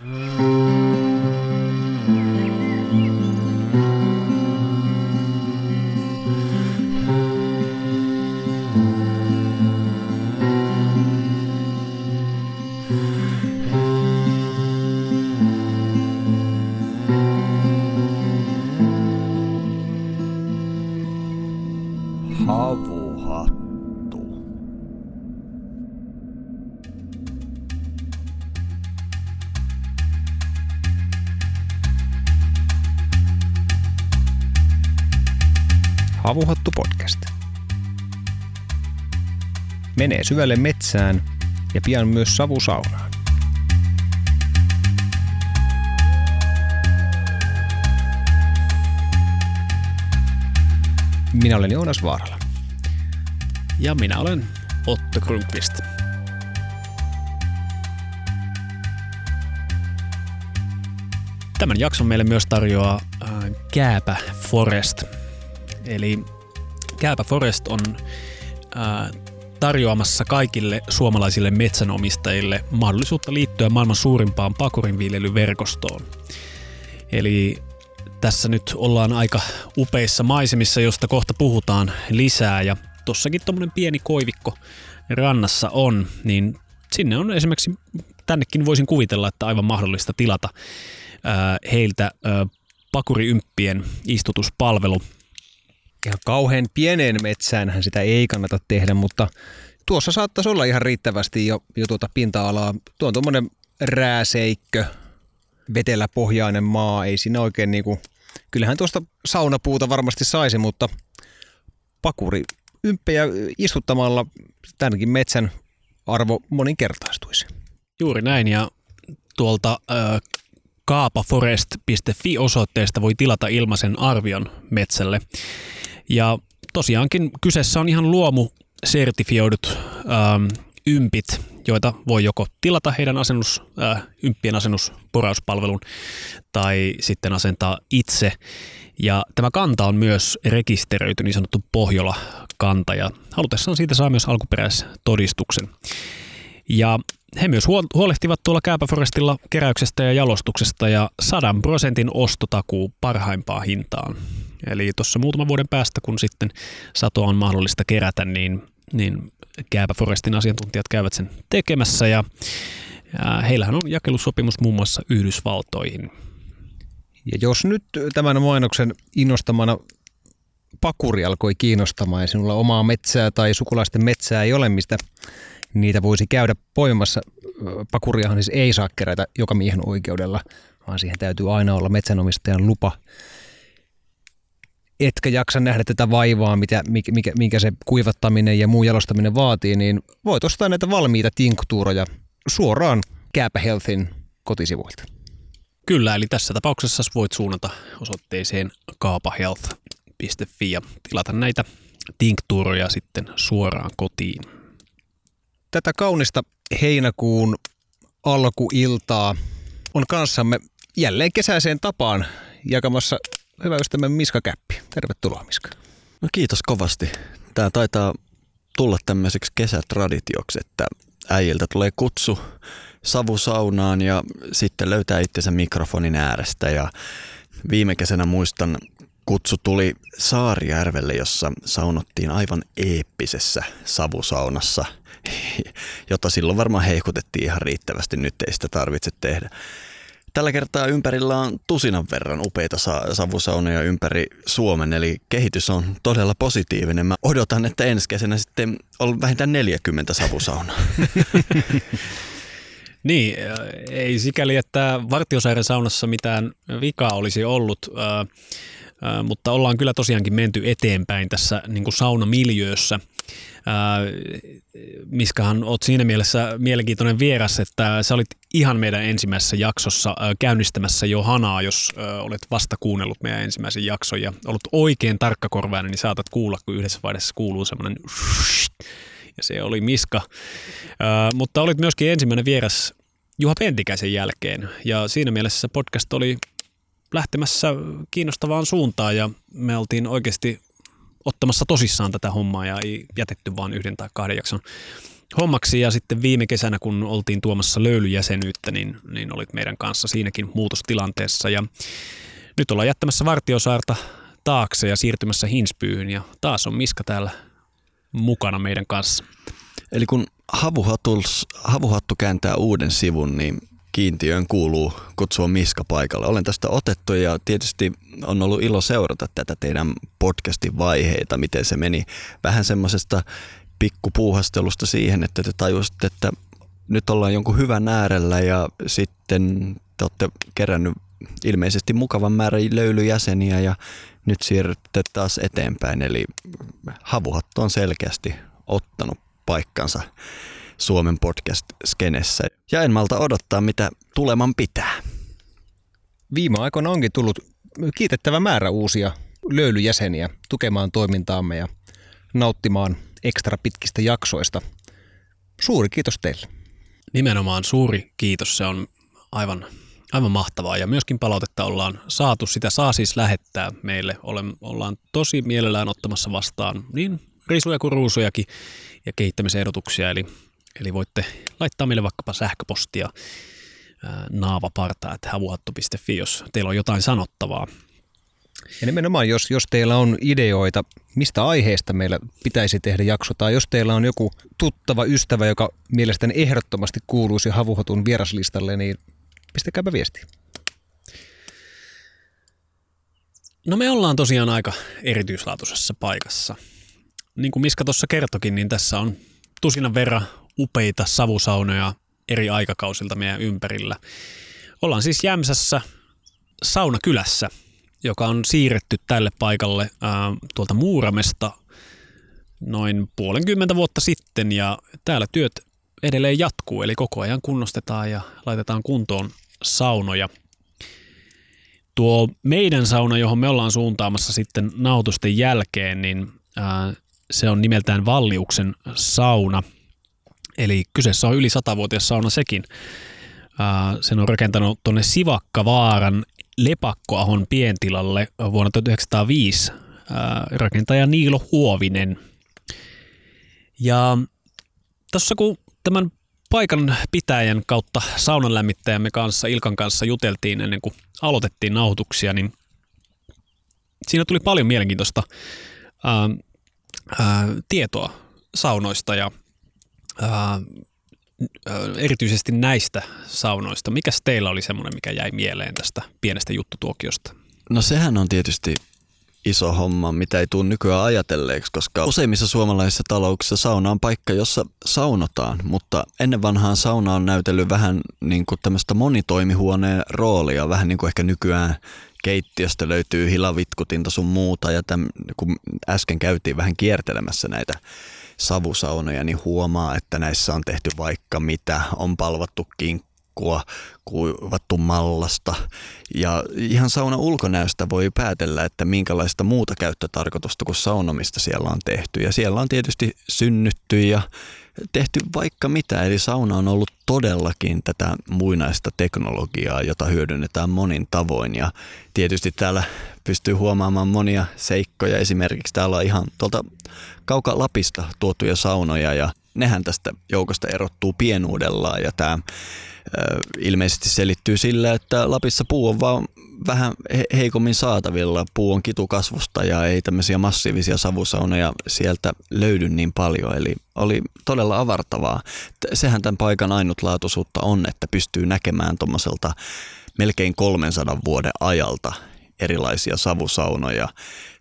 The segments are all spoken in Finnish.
Havuhattu. Menee syvälle metsään ja pian myös savusaunaan. Minä olen Joonas Vaarala. Ja minä olen Otto Grunqvist. Tämän jakson meille myös tarjoaa äh, Kääpä Forest. Eli Kääpä Forest on äh, tarjoamassa kaikille suomalaisille metsänomistajille mahdollisuutta liittyä maailman suurimpaan pakurinviljelyverkostoon. Eli tässä nyt ollaan aika upeissa maisemissa, josta kohta puhutaan lisää ja tossakin tuommoinen pieni koivikko rannassa on, niin sinne on esimerkiksi, tännekin voisin kuvitella, että aivan mahdollista tilata heiltä ää, pakuriympien istutuspalvelu. Ihan kauhean pieneen metsäänhän sitä ei kannata tehdä, mutta tuossa saattaisi olla ihan riittävästi jo, jo tuota pinta-alaa. Tuo on tuommoinen rääseikkö, veteläpohjainen maa, ei siinä oikein niinku, kyllähän tuosta saunapuuta varmasti saisi, mutta pakuri ymppejä istuttamalla tämänkin metsän arvo moninkertaistuisi. Juuri näin ja tuolta äh, kaapaforest.fi osoitteesta voi tilata ilmaisen arvion metsälle. Ja tosiaankin kyseessä on ihan luomu sertifioidut ähm, ympit, joita voi joko tilata heidän asennus, äh, ymppien asennusporauspalvelun tai sitten asentaa itse. Ja tämä kanta on myös rekisteröity niin sanottu Pohjola-kanta ja halutessaan siitä saa myös alkuperäistodistuksen. Ja he myös huolehtivat tuolla Kääpäforestilla keräyksestä ja jalostuksesta ja sadan prosentin ostotakuu parhaimpaan hintaan. Eli tuossa muutaman vuoden päästä, kun sitten satoa on mahdollista kerätä, niin, niin Kääpä Forestin asiantuntijat käyvät sen tekemässä ja, ja heillähän on jakelusopimus muun muassa Yhdysvaltoihin. Ja jos nyt tämän mainoksen innostamana pakuri alkoi kiinnostamaan ja sinulla omaa metsää tai sukulaisten metsää ei ole, mistä niitä voisi käydä poimassa. Pakuriahan siis ei saa kerätä joka miehen oikeudella, vaan siihen täytyy aina olla metsänomistajan lupa etkä jaksa nähdä tätä vaivaa, mitä, mikä, mikä se kuivattaminen ja muu jalostaminen vaatii, niin voit ostaa näitä valmiita tinktuuroja suoraan Kääpä Healthin kotisivuilta. Kyllä, eli tässä tapauksessa voit suunnata osoitteeseen kaapahealth.fi ja tilata näitä tinktuuroja sitten suoraan kotiin. Tätä kaunista heinäkuun alkuiltaa on kanssamme jälleen kesäiseen tapaan jakamassa hyvä ystävämme Miska Käppi. Tervetuloa Miska. No kiitos kovasti. Tämä taitaa tulla tämmöiseksi kesätraditioksi, että äijiltä tulee kutsu savusaunaan ja sitten löytää itsensä mikrofonin äärestä. Ja viime kesänä muistan, kutsu tuli Saarijärvelle, jossa saunottiin aivan eeppisessä savusaunassa, jota silloin varmaan heikutettiin ihan riittävästi, nyt ei sitä tarvitse tehdä. Tällä kertaa ympärillä on tusinan verran upeita savusaunoja ympäri Suomen, eli kehitys on todella positiivinen. Mä odotan, että ensi kesänä sitten on vähintään 40 savusaunaa. niin, ei sikäli, että Vartiosaaren saunassa mitään vikaa olisi ollut, mutta ollaan kyllä tosiaankin menty eteenpäin tässä niin kuin saunamiljöössä. Miskahan oot siinä mielessä mielenkiintoinen vieras, että sä olit ihan meidän ensimmäisessä jaksossa käynnistämässä jo Hanaa, jos olet vasta kuunnellut meidän ensimmäisen jakson ja ollut oikein tarkkakorvainen, niin saatat kuulla, kun yhdessä vaiheessa kuuluu semmoinen ja se oli Miska. Mutta olit myöskin ensimmäinen vieras Juha Pentikäisen jälkeen ja siinä mielessä podcast oli lähtemässä kiinnostavaan suuntaan ja me oltiin oikeasti ottamassa tosissaan tätä hommaa ja ei jätetty vain yhden tai kahden jakson hommaksi ja sitten viime kesänä, kun oltiin tuomassa löylyjäsenyyttä, niin, niin olit meidän kanssa siinäkin muutostilanteessa ja nyt ollaan jättämässä Vartiosaarta taakse ja siirtymässä Hinspyyhyn ja taas on Miska täällä mukana meidän kanssa. Eli kun havuhatuls, havuhattu kääntää uuden sivun, niin kiintiöön kuuluu kutsua Miska paikalle. Olen tästä otettu ja tietysti on ollut ilo seurata tätä teidän podcastin vaiheita, miten se meni vähän semmoisesta pikkupuuhastelusta siihen, että te tajusitte, että nyt ollaan jonkun hyvän äärellä ja sitten te olette kerännyt ilmeisesti mukavan määrän löylyjäseniä ja nyt siirrytte taas eteenpäin. Eli havuhattu on selkeästi ottanut paikkansa Suomen podcast-skenessä. Ja en malta odottaa, mitä tuleman pitää. Viime aikoina onkin tullut kiitettävä määrä uusia löylyjäseniä tukemaan toimintaamme ja nauttimaan ekstra pitkistä jaksoista. Suuri kiitos teille. Nimenomaan suuri kiitos, se on aivan, aivan mahtavaa ja myöskin palautetta ollaan saatu. Sitä saa siis lähettää meille. ollaan tosi mielellään ottamassa vastaan niin risuja kuin ruusujakin ja kehittämisehdotuksia. Eli, eli voitte laittaa meille vaikkapa sähköpostia naavaparta.havuhattu.fi, jos teillä on jotain sanottavaa. Ja nimenomaan, jos, jos teillä on ideoita, mistä aiheesta meillä pitäisi tehdä jakso, tai jos teillä on joku tuttava ystävä, joka mielestäni ehdottomasti kuuluisi havuhotun vieraslistalle, niin pistäkääpä viesti. No me ollaan tosiaan aika erityislaatuisessa paikassa. Niin kuin Miska tuossa kertokin, niin tässä on tusinan verran upeita savusaunoja eri aikakausilta meidän ympärillä. Ollaan siis Jämsässä saunakylässä, joka on siirretty tälle paikalle ää, tuolta Muuramesta noin puolenkymmentä vuotta sitten ja täällä työt edelleen jatkuu, eli koko ajan kunnostetaan ja laitetaan kuntoon saunoja. Tuo meidän sauna, johon me ollaan suuntaamassa sitten nautusten jälkeen, niin ää, se on nimeltään Valliuksen sauna. Eli kyseessä on yli satavuotias sauna sekin. Sen on rakentanut tuonne Sivakkavaaran Lepakkoahon pientilalle vuonna 1905 rakentaja Niilo Huovinen. Ja tuossa kun tämän paikan pitäjän kautta saunan lämmittäjämme kanssa, Ilkan kanssa juteltiin ennen kuin aloitettiin nauhoituksia, niin siinä tuli paljon mielenkiintoista ää, ää, tietoa saunoista ja erityisesti näistä saunoista. Mikäs teillä oli semmoinen, mikä jäi mieleen tästä pienestä juttutuokiosta? No sehän on tietysti iso homma, mitä ei tule nykyään ajatelleeksi, koska useimmissa suomalaisissa talouksissa sauna on paikka, jossa saunotaan, mutta ennen vanhaan sauna on näytellyt vähän niin kuin tämmöistä monitoimihuoneen roolia, vähän niin kuin ehkä nykyään keittiöstä löytyy hilavitkutinta sun muuta ja täm, kun äsken käytiin vähän kiertelemässä näitä savusaunoja, niin huomaa, että näissä on tehty vaikka mitä, on palvattu kinkkua, kuivattu mallasta. Ja ihan sauna ulkonäöstä voi päätellä, että minkälaista muuta käyttötarkoitusta kuin saunomista siellä on tehty. Ja siellä on tietysti synnytty ja tehty vaikka mitä, eli sauna on ollut todellakin tätä muinaista teknologiaa, jota hyödynnetään monin tavoin. Ja tietysti täällä pystyy huomaamaan monia seikkoja. Esimerkiksi täällä on ihan tuolta kauka Lapista tuotuja saunoja ja nehän tästä joukosta erottuu pienuudellaan ja tämä ilmeisesti selittyy sillä, että Lapissa puu on vaan vähän heikommin saatavilla. Puu on kitukasvusta ja ei tämmöisiä massiivisia savusaunoja sieltä löydy niin paljon. Eli oli todella avartavaa. Sehän tämän paikan ainutlaatuisuutta on, että pystyy näkemään tuommoiselta melkein 300 vuoden ajalta erilaisia savusaunoja,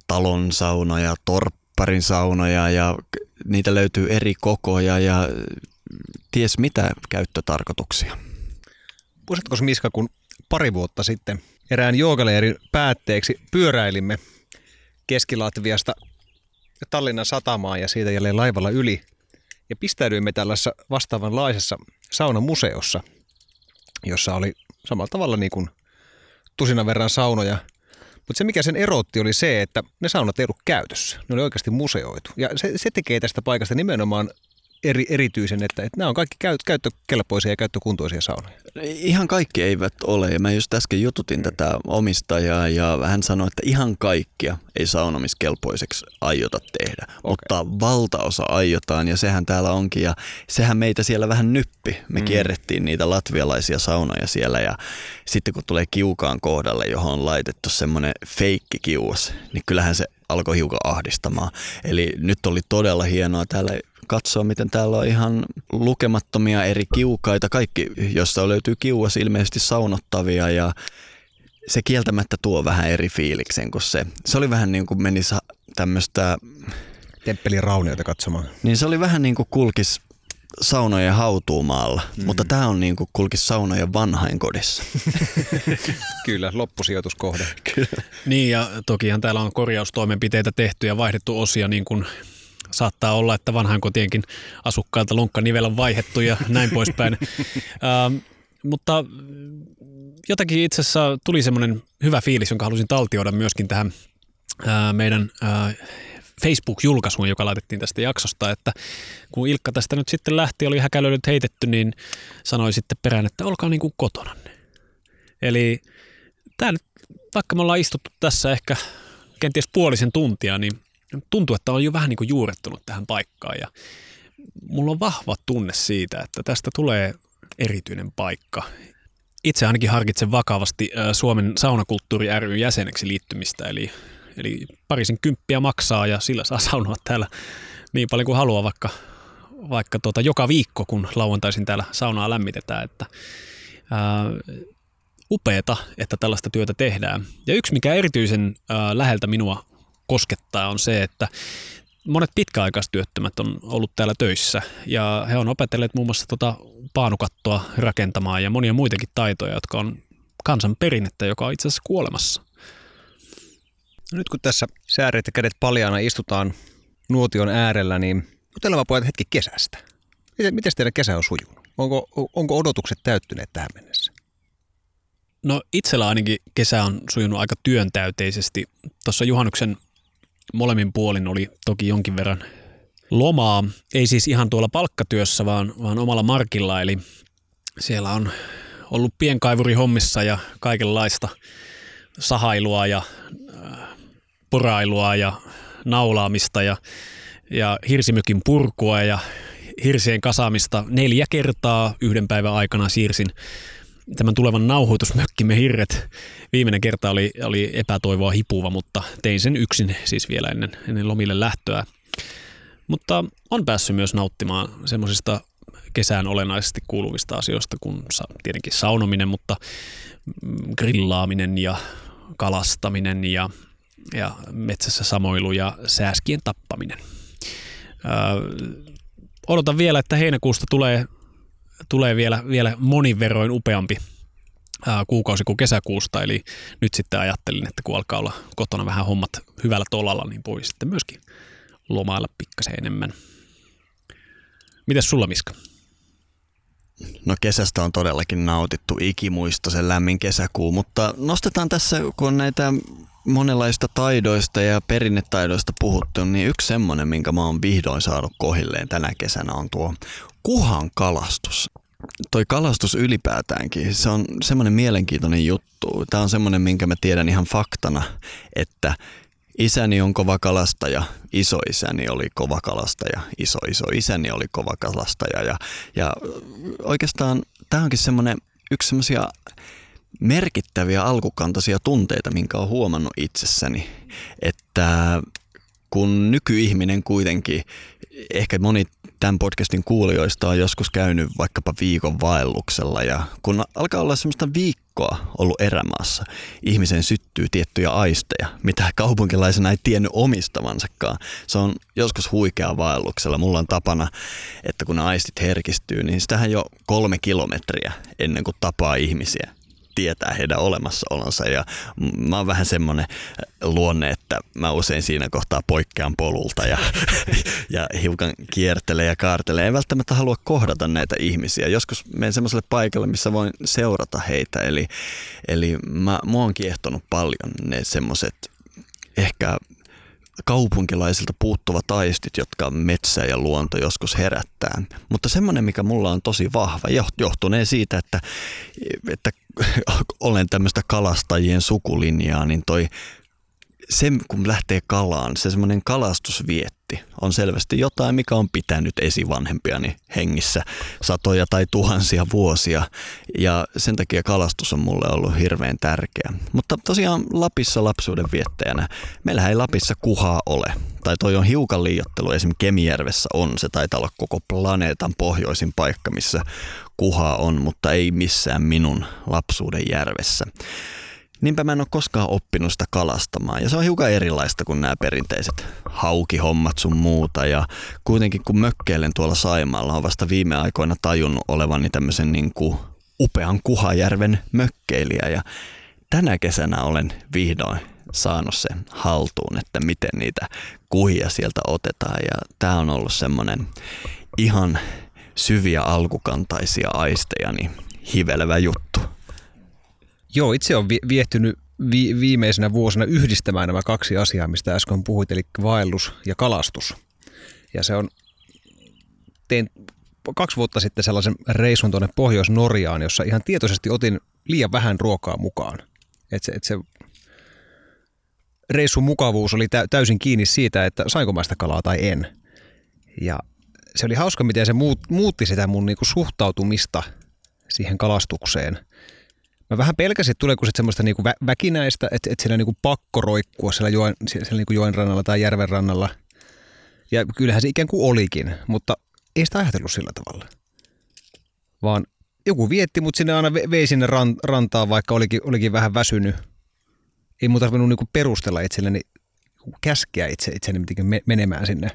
talon saunoja, torpparin saunoja ja niitä löytyy eri kokoja ja ties mitä käyttötarkoituksia. Muistatko Miska, kun pari vuotta sitten erään joogaleerin päätteeksi pyöräilimme Keski-Latviasta Tallinnan satamaan ja siitä jälleen laivalla yli ja pistäydyimme tällaisessa vastaavanlaisessa saunamuseossa, jossa oli samalla tavalla niin kuin tusinan verran saunoja. Mutta se, mikä sen erotti, oli se, että ne saunat ei ollut käytössä. Ne oli oikeasti museoitu. Ja se, se tekee tästä paikasta nimenomaan eri, erityisen, että, että nämä on kaikki käyt, käyttökelpoisia ja käyttökuntoisia saunoja? Ihan kaikki eivät ole. Ja mä just äsken jututin tätä omistajaa ja hän sanoi, että ihan kaikkia ei saunomiskelpoiseksi aiota tehdä. Okay. Mutta valtaosa aiotaan ja sehän täällä onkin. Ja sehän meitä siellä vähän nyppi. Me mm. kierrettiin niitä latvialaisia saunoja siellä ja sitten kun tulee kiukaan kohdalle, johon on laitettu semmoinen feikki kiuas, niin kyllähän se alkoi hiukan ahdistamaan. Eli nyt oli todella hienoa täällä katsoa, miten täällä on ihan lukemattomia eri kiukaita, kaikki, jossa löytyy kiuas ilmeisesti saunottavia ja se kieltämättä tuo vähän eri fiiliksen kuin se. Se oli vähän niin kuin menisi tämmöistä... Temppelin raunioita katsomaan. Niin se oli vähän niin kuin kulkis saunojen hautuumaalla, mm. mutta tämä on niin kuin kulkis saunojen vanhainkodissa. Kyllä, loppusijoituskohde. Kyllä. Niin ja tokihan täällä on korjaustoimenpiteitä tehty ja vaihdettu osia niin kuin saattaa olla, että vanhainkotienkin asukkailta lonkkanivel on vaihettu ja näin poispäin. ähm, mutta jotenkin itse asiassa tuli semmoinen hyvä fiilis, jonka halusin taltioida myöskin tähän äh, meidän äh, Facebook-julkaisuun, joka laitettiin tästä jaksosta, että kun Ilkka tästä nyt sitten lähti, oli häkälöilyt heitetty, niin sanoi sitten perään, että olkaa niin kuin kotona. Eli tämä nyt, vaikka me ollaan istuttu tässä ehkä kenties puolisen tuntia, niin tuntuu, että on jo vähän niin kuin juurettunut tähän paikkaan ja mulla on vahva tunne siitä, että tästä tulee erityinen paikka. Itse ainakin harkitsen vakavasti Suomen saunakulttuuri ry jäseneksi liittymistä, eli, eli parisen kymppiä maksaa ja sillä saa saunoa täällä niin paljon kuin haluaa, vaikka, vaikka tuota, joka viikko, kun lauantaisin täällä saunaa lämmitetään, että ää, upeeta, että tällaista työtä tehdään. Ja yksi, mikä erityisen ää, läheltä minua koskettaa, on se, että monet pitkäaikaistyöttömät on ollut täällä töissä ja he on opetelleet muun muassa tota paanukattoa rakentamaan ja monia muitakin taitoja, jotka on kansan perinnettä, joka on itse asiassa kuolemassa. No nyt kun tässä sääret ja kädet paljaana istutaan nuotion äärellä, niin jutellaan pojat hetki kesästä. Miten, miten teidän kesä on sujunut? Onko, onko odotukset täyttyneet tähän mennessä? No itsellä ainakin kesä on sujunut aika työntäyteisesti. Tuossa juhannuksen molemmin puolin oli toki jonkin verran lomaa. Ei siis ihan tuolla palkkatyössä, vaan, vaan omalla markilla. Eli siellä on ollut pienkaivuri hommissa ja kaikenlaista sahailua ja äh, porailua ja naulaamista ja, ja hirsimykin purkua ja hirsien kasaamista neljä kertaa yhden päivän aikana siirsin tämän tulevan nauhoitusmökkimme hirret. Viimeinen kerta oli, oli epätoivoa hipuva, mutta tein sen yksin siis vielä ennen, ennen lomille lähtöä. Mutta on päässyt myös nauttimaan semmoisista kesään olennaisesti kuuluvista asioista kuin tietenkin saunominen, mutta mm, grillaaminen ja kalastaminen ja, ja metsässä samoilu ja sääskien tappaminen. Öö, odotan vielä, että heinäkuusta tulee tulee vielä, vielä monin verroin upeampi kuukausi kuin kesäkuusta, eli nyt sitten ajattelin, että kun alkaa olla kotona vähän hommat hyvällä tolalla, niin voi sitten myöskin lomailla pikkasen enemmän. Mitäs sulla, Miska? No kesästä on todellakin nautittu ikimuisto sen lämmin kesäkuu, mutta nostetaan tässä, kun on näitä monenlaista taidoista ja perinnetaidoista puhuttu, niin yksi semmoinen, minkä mä oon vihdoin saanut kohilleen tänä kesänä on tuo kuhan kalastus. Toi kalastus ylipäätäänkin, se on semmoinen mielenkiintoinen juttu. Tämä on semmoinen, minkä mä tiedän ihan faktana, että isäni on kova kalastaja, isoisäni oli kova kalastaja, iso iso isäni oli kova kalastaja ja, ja oikeastaan tämä onkin semmoinen yksi semmoisia merkittäviä alkukantaisia tunteita, minkä olen huomannut itsessäni, että kun nykyihminen kuitenkin, ehkä moni tämän podcastin kuulijoista on joskus käynyt vaikkapa viikon vaelluksella ja kun alkaa olla semmoista viikkoa ollut erämaassa, ihmisen syttyy tiettyjä aisteja, mitä kaupunkilaisena ei tiennyt omistavansakaan. Se on joskus huikea vaelluksella. Mulla on tapana, että kun aistit herkistyy, niin sitähän jo kolme kilometriä ennen kuin tapaa ihmisiä tietää heidän olemassaolonsa ja mä oon vähän semmoinen luonne, että mä usein siinä kohtaa poikkean polulta ja, ja hiukan kiertelee ja kaartelee. En välttämättä halua kohdata näitä ihmisiä. Joskus menen semmoiselle paikalle, missä voin seurata heitä. Eli, eli mä, mua on kiehtonut paljon ne semmoiset ehkä kaupunkilaisilta puuttuvat aistit, jotka metsä ja luonto joskus herättää. Mutta semmoinen, mikä mulla on tosi vahva, johtunee siitä, että, että olen tämmöistä kalastajien sukulinjaa, niin toi se, kun lähtee kalaan, se semmoinen kalastusvietti on selvästi jotain, mikä on pitänyt esivanhempiani hengissä satoja tai tuhansia vuosia. Ja sen takia kalastus on mulle ollut hirveän tärkeä. Mutta tosiaan Lapissa lapsuuden viettäjänä, meillähän ei Lapissa kuhaa ole. Tai toi on hiukan liiottelu, esimerkiksi Kemijärvessä on, se taitaa olla koko planeetan pohjoisin paikka, missä kuhaa on, mutta ei missään minun lapsuuden järvessä. Niinpä mä en ole koskaan oppinut sitä kalastamaan. Ja se on hiukan erilaista kuin nämä perinteiset haukihommat sun muuta. Ja kuitenkin kun mökkeilen tuolla Saimaalla, on vasta viime aikoina tajunnut olevani tämmöisen niin kuin upean Kuhajärven mökkeilijä. Ja tänä kesänä olen vihdoin saanut sen haltuun, että miten niitä kuhia sieltä otetaan. Ja tämä on ollut semmoinen ihan syviä alkukantaisia aistejani hivelevä juttu. Joo, itse on viehtynyt vi- viimeisenä vuosina yhdistämään nämä kaksi asiaa, mistä äsken puhuit, eli vaellus ja kalastus. Ja se on, tein kaksi vuotta sitten sellaisen reisun tuonne Pohjois-Norjaan, jossa ihan tietoisesti otin liian vähän ruokaa mukaan. Et se, et se reissun mukavuus oli täysin kiinni siitä, että sainko mä sitä kalaa tai en. Ja se oli hauska, miten se muutti sitä mun niinku suhtautumista siihen kalastukseen – Mä vähän pelkäsin, että tuleeko sitten semmoista niinku vä- väkinäistä, että, että siellä niinku pakko roikkua siellä, joen, siellä niinku joen rannalla tai järven rannalla. Ja kyllähän se ikään kuin olikin, mutta ei sitä ajatellut sillä tavalla. Vaan joku vietti mut sinne aina vei sinne rantaan, vaikka olikin, olikin vähän väsynyt. Ei muuta tarvinnut niinku perustella itselleni, käskeä itse, itseni menemään sinne.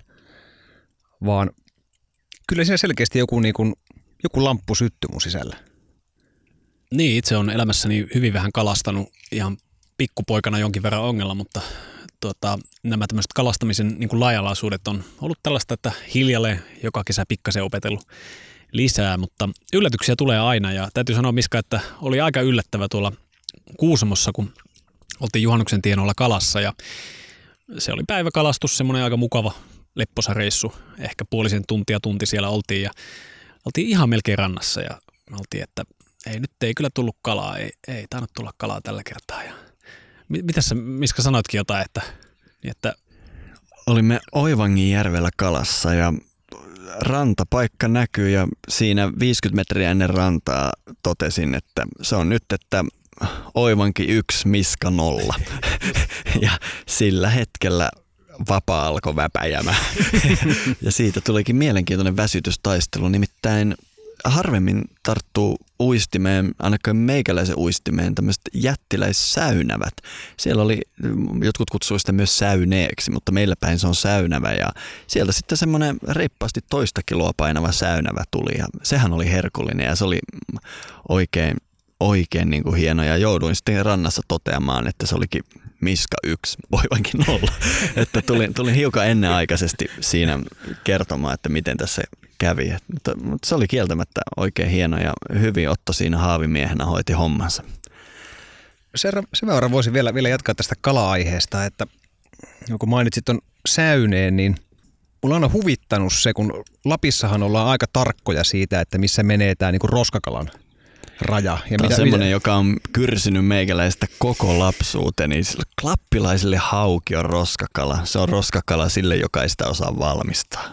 Vaan kyllä siinä selkeästi joku, niinku, joku lamppu syttyi mun sisällä. Niin, itse on elämässäni hyvin vähän kalastanut ihan pikkupoikana jonkin verran ongella, mutta tuota, nämä tämmöiset kalastamisen niin laajalaisuudet on ollut tällaista, että hiljalleen joka kesä pikkasen opetellut lisää, mutta yllätyksiä tulee aina. Ja täytyy sanoa Miska, että oli aika yllättävä tuolla Kuusamossa, kun oltiin juhannuksen tienoilla kalassa ja se oli päiväkalastus, semmoinen aika mukava lepposa reissu, ehkä puolisen tuntia tunti siellä oltiin ja oltiin ihan melkein rannassa ja oltiin, että ei nyt ei kyllä tullut kalaa, ei, ei tainnut tulla kalaa tällä kertaa. Ja, mitäs sä, Miska sanoitkin jotain, että, niin että Olimme Oivangin järvellä kalassa ja rantapaikka näkyy ja siinä 50 metriä ennen rantaa totesin, että se on nyt, että Oivanki yksi, Miska nolla. ja sillä hetkellä vapaa alkoi väpäjämään. ja siitä tulikin mielenkiintoinen väsytystaistelu, nimittäin harvemmin tarttuu uistimeen, ainakaan meikäläisen uistimeen, tämmöiset jättiläissäynävät. Siellä oli, jotkut kutsuivat sitä myös säyneeksi, mutta meillä päin se on säynävä ja sieltä sitten semmoinen reippaasti toista kiloa painava säynävä tuli ja sehän oli herkullinen ja se oli oikein, oikein niin kuin hieno ja jouduin sitten rannassa toteamaan, että se olikin Miska yksi, voivankin nolla. että tulin, tulin hiukan ennenaikaisesti siinä kertomaan, että miten tässä kävi. Mutta, mutta se oli kieltämättä oikein hieno ja hyvin Otto siinä haavimiehenä hoiti hommansa. Sen, verran voisin vielä, vielä jatkaa tästä kala-aiheesta, että kun mainitsit on säyneen, niin mulla on aina huvittanut se, kun Lapissahan ollaan aika tarkkoja siitä, että missä menee tämä niin roskakalan raja. Ja Tämä mitä, on semmoinen, mitä... joka on kyrsinyt meikäläistä koko lapsuuteni. Klappilaisille hauki on roskakala. Se on roskakala sille, joka ei sitä osaa valmistaa.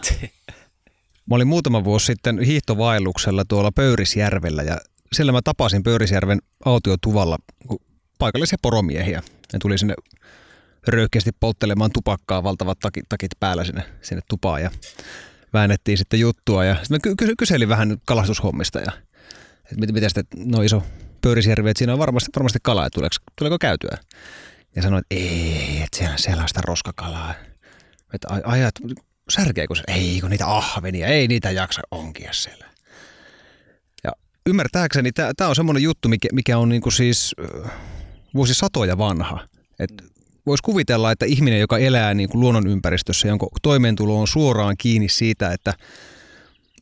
Mä olin muutama vuosi sitten hiihtovaelluksella tuolla Pöyrisjärvellä ja siellä mä tapasin Pöyrisjärven autiotuvalla paikallisia poromiehiä. Ne tuli sinne röyhkeästi polttelemaan tupakkaa, valtavat takit, takit päällä sinne, sinne tupaan ja väännettiin sitten juttua. Ja sitten mä ky- kyselin vähän kalastushommista ja että miten sitten no iso Pöyrisjärvi, että siinä on varmasti, varmasti kalaa, että tuleeko, tuleeko käytyä. Ja sanoin, että ei, että siellä, on sitä roskakalaa. Että ajat, särkeekö se? Ei, kun niitä ahvenia, ei niitä jaksa onkia siellä. Ja ymmärtääkseni tämä on semmoinen juttu, mikä, mikä on niinku siis vuosisatoja vanha. Että voisi kuvitella, että ihminen, joka elää niin kuin luonnonympäristössä, jonka toimeentulo on suoraan kiinni siitä, että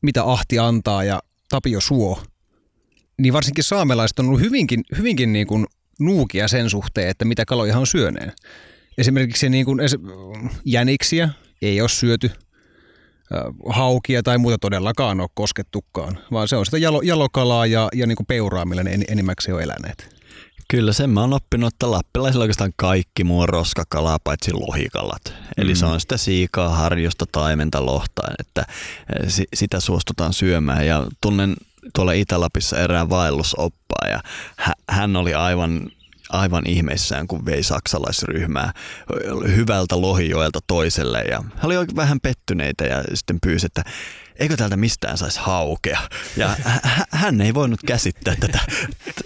mitä ahti antaa ja Tapio suo, niin varsinkin saamelaiset on ollut hyvinkin, hyvinkin niin nuukia sen suhteen, että mitä kaloja on syöneen. esimerkiksi niin kuin jäniksiä ei ole syöty, haukia tai muuta todellakaan ole koskettukaan, vaan se on sitä jalo, jalokalaa ja, ja niin kuin peuraa, millä ne enimmäkseen on eläneet. Kyllä sen mä oon oppinut, että lappilaisilla oikeastaan kaikki muu on roskakalaa paitsi lohikalat. Eli mm. se on sitä siikaa, harjosta, taimenta, lohta, että sitä suostutaan syömään. Ja tunnen tuolla Itä-Lapissa erään vaellusoppaa ja hän oli aivan aivan ihmeissään, kun vei saksalaisryhmää hyvältä lohijoelta toiselle. Ja he oli vähän pettyneitä ja sitten pyysi, että eikö täältä mistään saisi haukea. Ja hän ei voinut käsittää tätä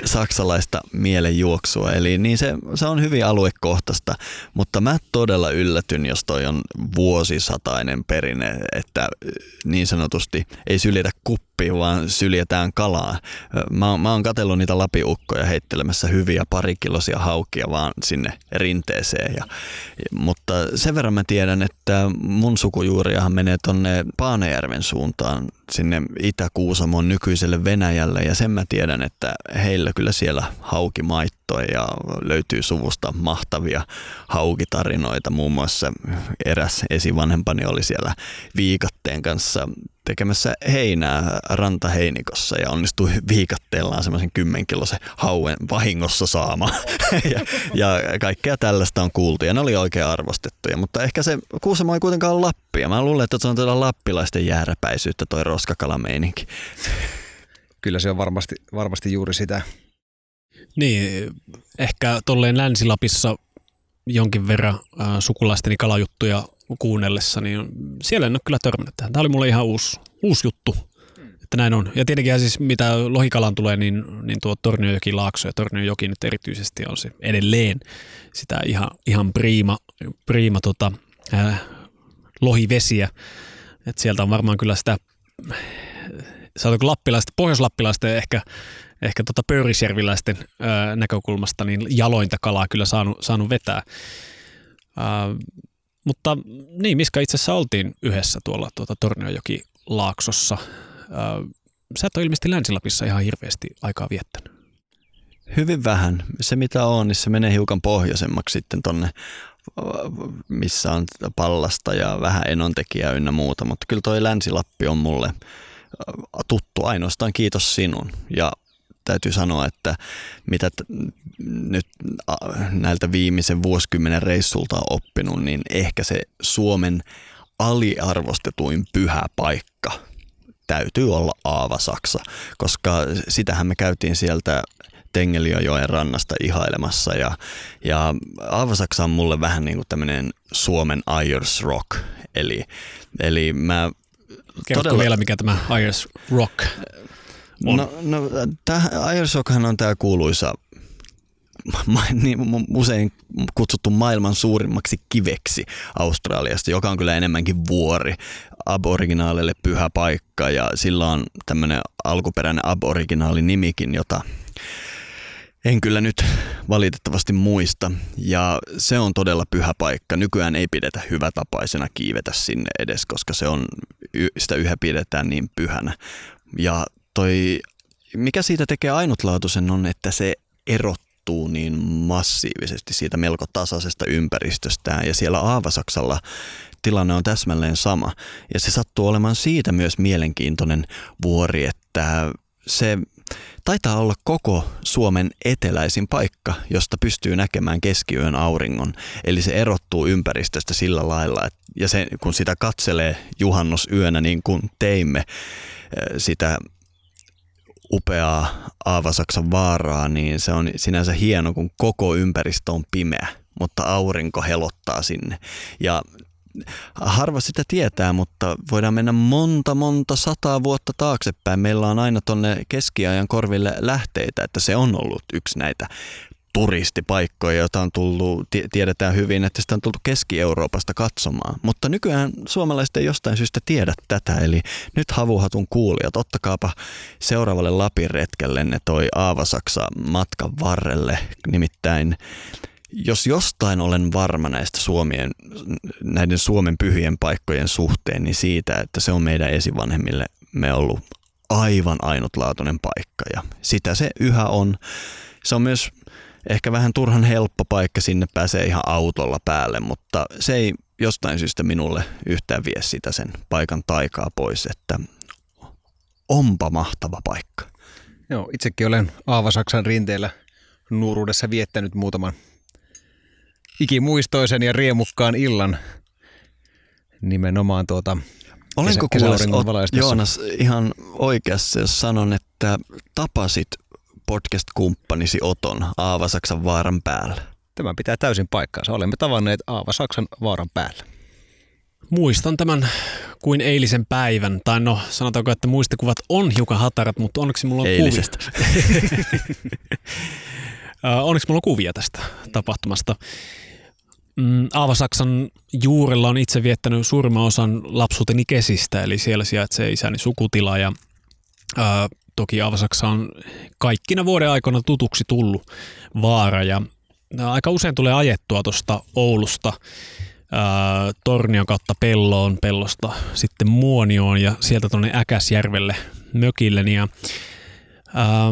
saksalaista mielenjuoksua. Eli niin se, se on hyvin aluekohtaista, mutta mä todella yllätyn, jos toi on vuosisatainen perinne, että niin sanotusti ei syljetä kuppiin, vaan syljetään kalaa. Mä, mä oon katsellut niitä lapiukkoja heittelemässä hyviä parikilosia haukia vaan sinne rinteeseen. Ja, mutta sen verran mä tiedän, että mun sukujuuriahan menee tonne Paanejärven suuntaan sinne Itä-Kuusamon nykyiselle Venäjälle ja sen mä tiedän, että heillä kyllä siellä haukimaittoja ja löytyy suvusta mahtavia haukitarinoita. Muun muassa eräs esivanhempani oli siellä viikatteen kanssa tekemässä heinää rantaheinikossa ja onnistui viikatteellaan semmoisen kymmenkilosen hauen vahingossa saamaan. ja, ja kaikkea tällaista on kuultu ja ne oli oikein arvostettuja, mutta ehkä se Kuusamo ei kuitenkaan ole Lappia. Mä luulen, että se on todella lappilaisten jääräpäisyyttä toi roskakalameininki. Kyllä se on varmasti, varmasti juuri sitä. Niin, ehkä tolleen Länsi-Lapissa jonkin verran äh, sukulaisteni kalajuttuja kuunnellessa, niin siellä en ole kyllä törmännyt tähän. Tämä oli mulle ihan uusi, uusi juttu, että näin on. Ja tietenkin siis mitä lohikalan tulee, niin, niin tuo Torniojoki Laakso ja Torniojoki nyt erityisesti on se edelleen sitä ihan, ihan priima, priima tota, äh, lohivesiä. Et sieltä on varmaan kyllä sitä, sanotaanko lappilaista, pohjoislappilaisten ehkä, ehkä tota pöyrisjärviläisten ää, näkökulmasta niin jalointa kalaa kyllä saanut, saanut vetää. Ää, mutta niin, Miska itse asiassa oltiin yhdessä tuolla tuota Torniojoki Laaksossa. Sä et ole ilmeisesti Länsi-Lapissa ihan hirveästi aikaa viettänyt. Hyvin vähän. Se mitä on, niin se menee hiukan pohjoisemmaksi sitten tonne missä on pallasta ja vähän enontekijää ynnä muuta, mutta kyllä toi Länsi-Lappi on mulle tuttu ainoastaan kiitos sinun. Ja täytyy sanoa, että mitä t- nyt näiltä viimeisen vuosikymmenen reissulta on oppinut, niin ehkä se Suomen aliarvostetuin pyhä paikka täytyy olla Aava Saksa, koska sitähän me käytiin sieltä Tengeliojoen rannasta ihailemassa ja, ja Aavasaksa on mulle vähän niin kuin tämmöinen Suomen Ayers Rock, eli, eli mä Kerrotko todella... vielä, mikä tämä Ayers Rock on? No, no tämä Ayers Rockhan on tämä kuuluisa niin usein kutsuttu maailman suurimmaksi kiveksi Australiasta, joka on kyllä enemmänkin vuori, aboriginaaleille pyhä paikka ja sillä on tämmöinen alkuperäinen aboriginaali nimikin, jota en kyllä nyt valitettavasti muista ja se on todella pyhä paikka. Nykyään ei pidetä hyvätapaisena kiivetä sinne edes, koska se on, sitä yhä pidetään niin pyhänä. Ja toi, mikä siitä tekee ainutlaatuisen on, että se erottuu niin massiivisesti siitä melko tasaisesta ympäristöstään ja siellä Aavasaksalla tilanne on täsmälleen sama. Ja se sattuu olemaan siitä myös mielenkiintoinen vuori, että se taitaa olla koko Suomen eteläisin paikka, josta pystyy näkemään keskiyön auringon. Eli se erottuu ympäristöstä sillä lailla, että, ja se, kun sitä katselee juhannusyönä niin kuin teimme eh, sitä upeaa Aavasaksan vaaraa, niin se on sinänsä hieno, kun koko ympäristö on pimeä, mutta aurinko helottaa sinne. Ja harva sitä tietää, mutta voidaan mennä monta, monta sataa vuotta taaksepäin. Meillä on aina tuonne keskiajan korville lähteitä, että se on ollut yksi näitä turistipaikkoja, joita on tullut, tiedetään hyvin, että sitä on tultu Keski-Euroopasta katsomaan. Mutta nykyään suomalaiset ei jostain syystä tiedä tätä, eli nyt havuhatun kuulijat, ottakaapa seuraavalle Lapin retkelle toi Aavasaksa matkan varrelle, nimittäin jos jostain olen varma näistä Suomien, näiden Suomen pyhien paikkojen suhteen, niin siitä, että se on meidän esivanhemmille me ollut aivan ainutlaatuinen paikka ja sitä se yhä on. Se on myös ehkä vähän turhan helppo paikka, sinne pääsee ihan autolla päälle, mutta se ei jostain syystä minulle yhtään vie sitä sen paikan taikaa pois, että onpa mahtava paikka. Joo, itsekin olen Aavasaksan rinteellä nuuruudessa viettänyt muutaman ikimuistoisen ja riemukkaan illan nimenomaan tuota Olenko kuules, Joonas ihan oikeassa, jos sanon, että tapasit podcast-kumppanisi Oton Aavasaksan vaaran päällä? Tämä pitää täysin paikkaansa. Olemme tavanneet Aavasaksan vaaran päällä. Muistan tämän kuin eilisen päivän, tai no sanotaanko, että muistikuvat on hiukan hatarat, mutta onneksi mulla on Eilisestä. kuvia. onneksi mulla on kuvia tästä tapahtumasta. Mm, Aavasaksan juurella on itse viettänyt suurimman osan lapsuuteni kesistä, eli siellä sijaitsee isäni sukutila ja ää, toki Aavasaksa on kaikkina vuoden aikana tutuksi tullut vaara ja aika usein tulee ajettua tuosta Oulusta ää, Tornion kautta Pelloon, Pellosta sitten Muonioon ja sieltä tuonne Äkäsjärvelle mökilleni ja ää,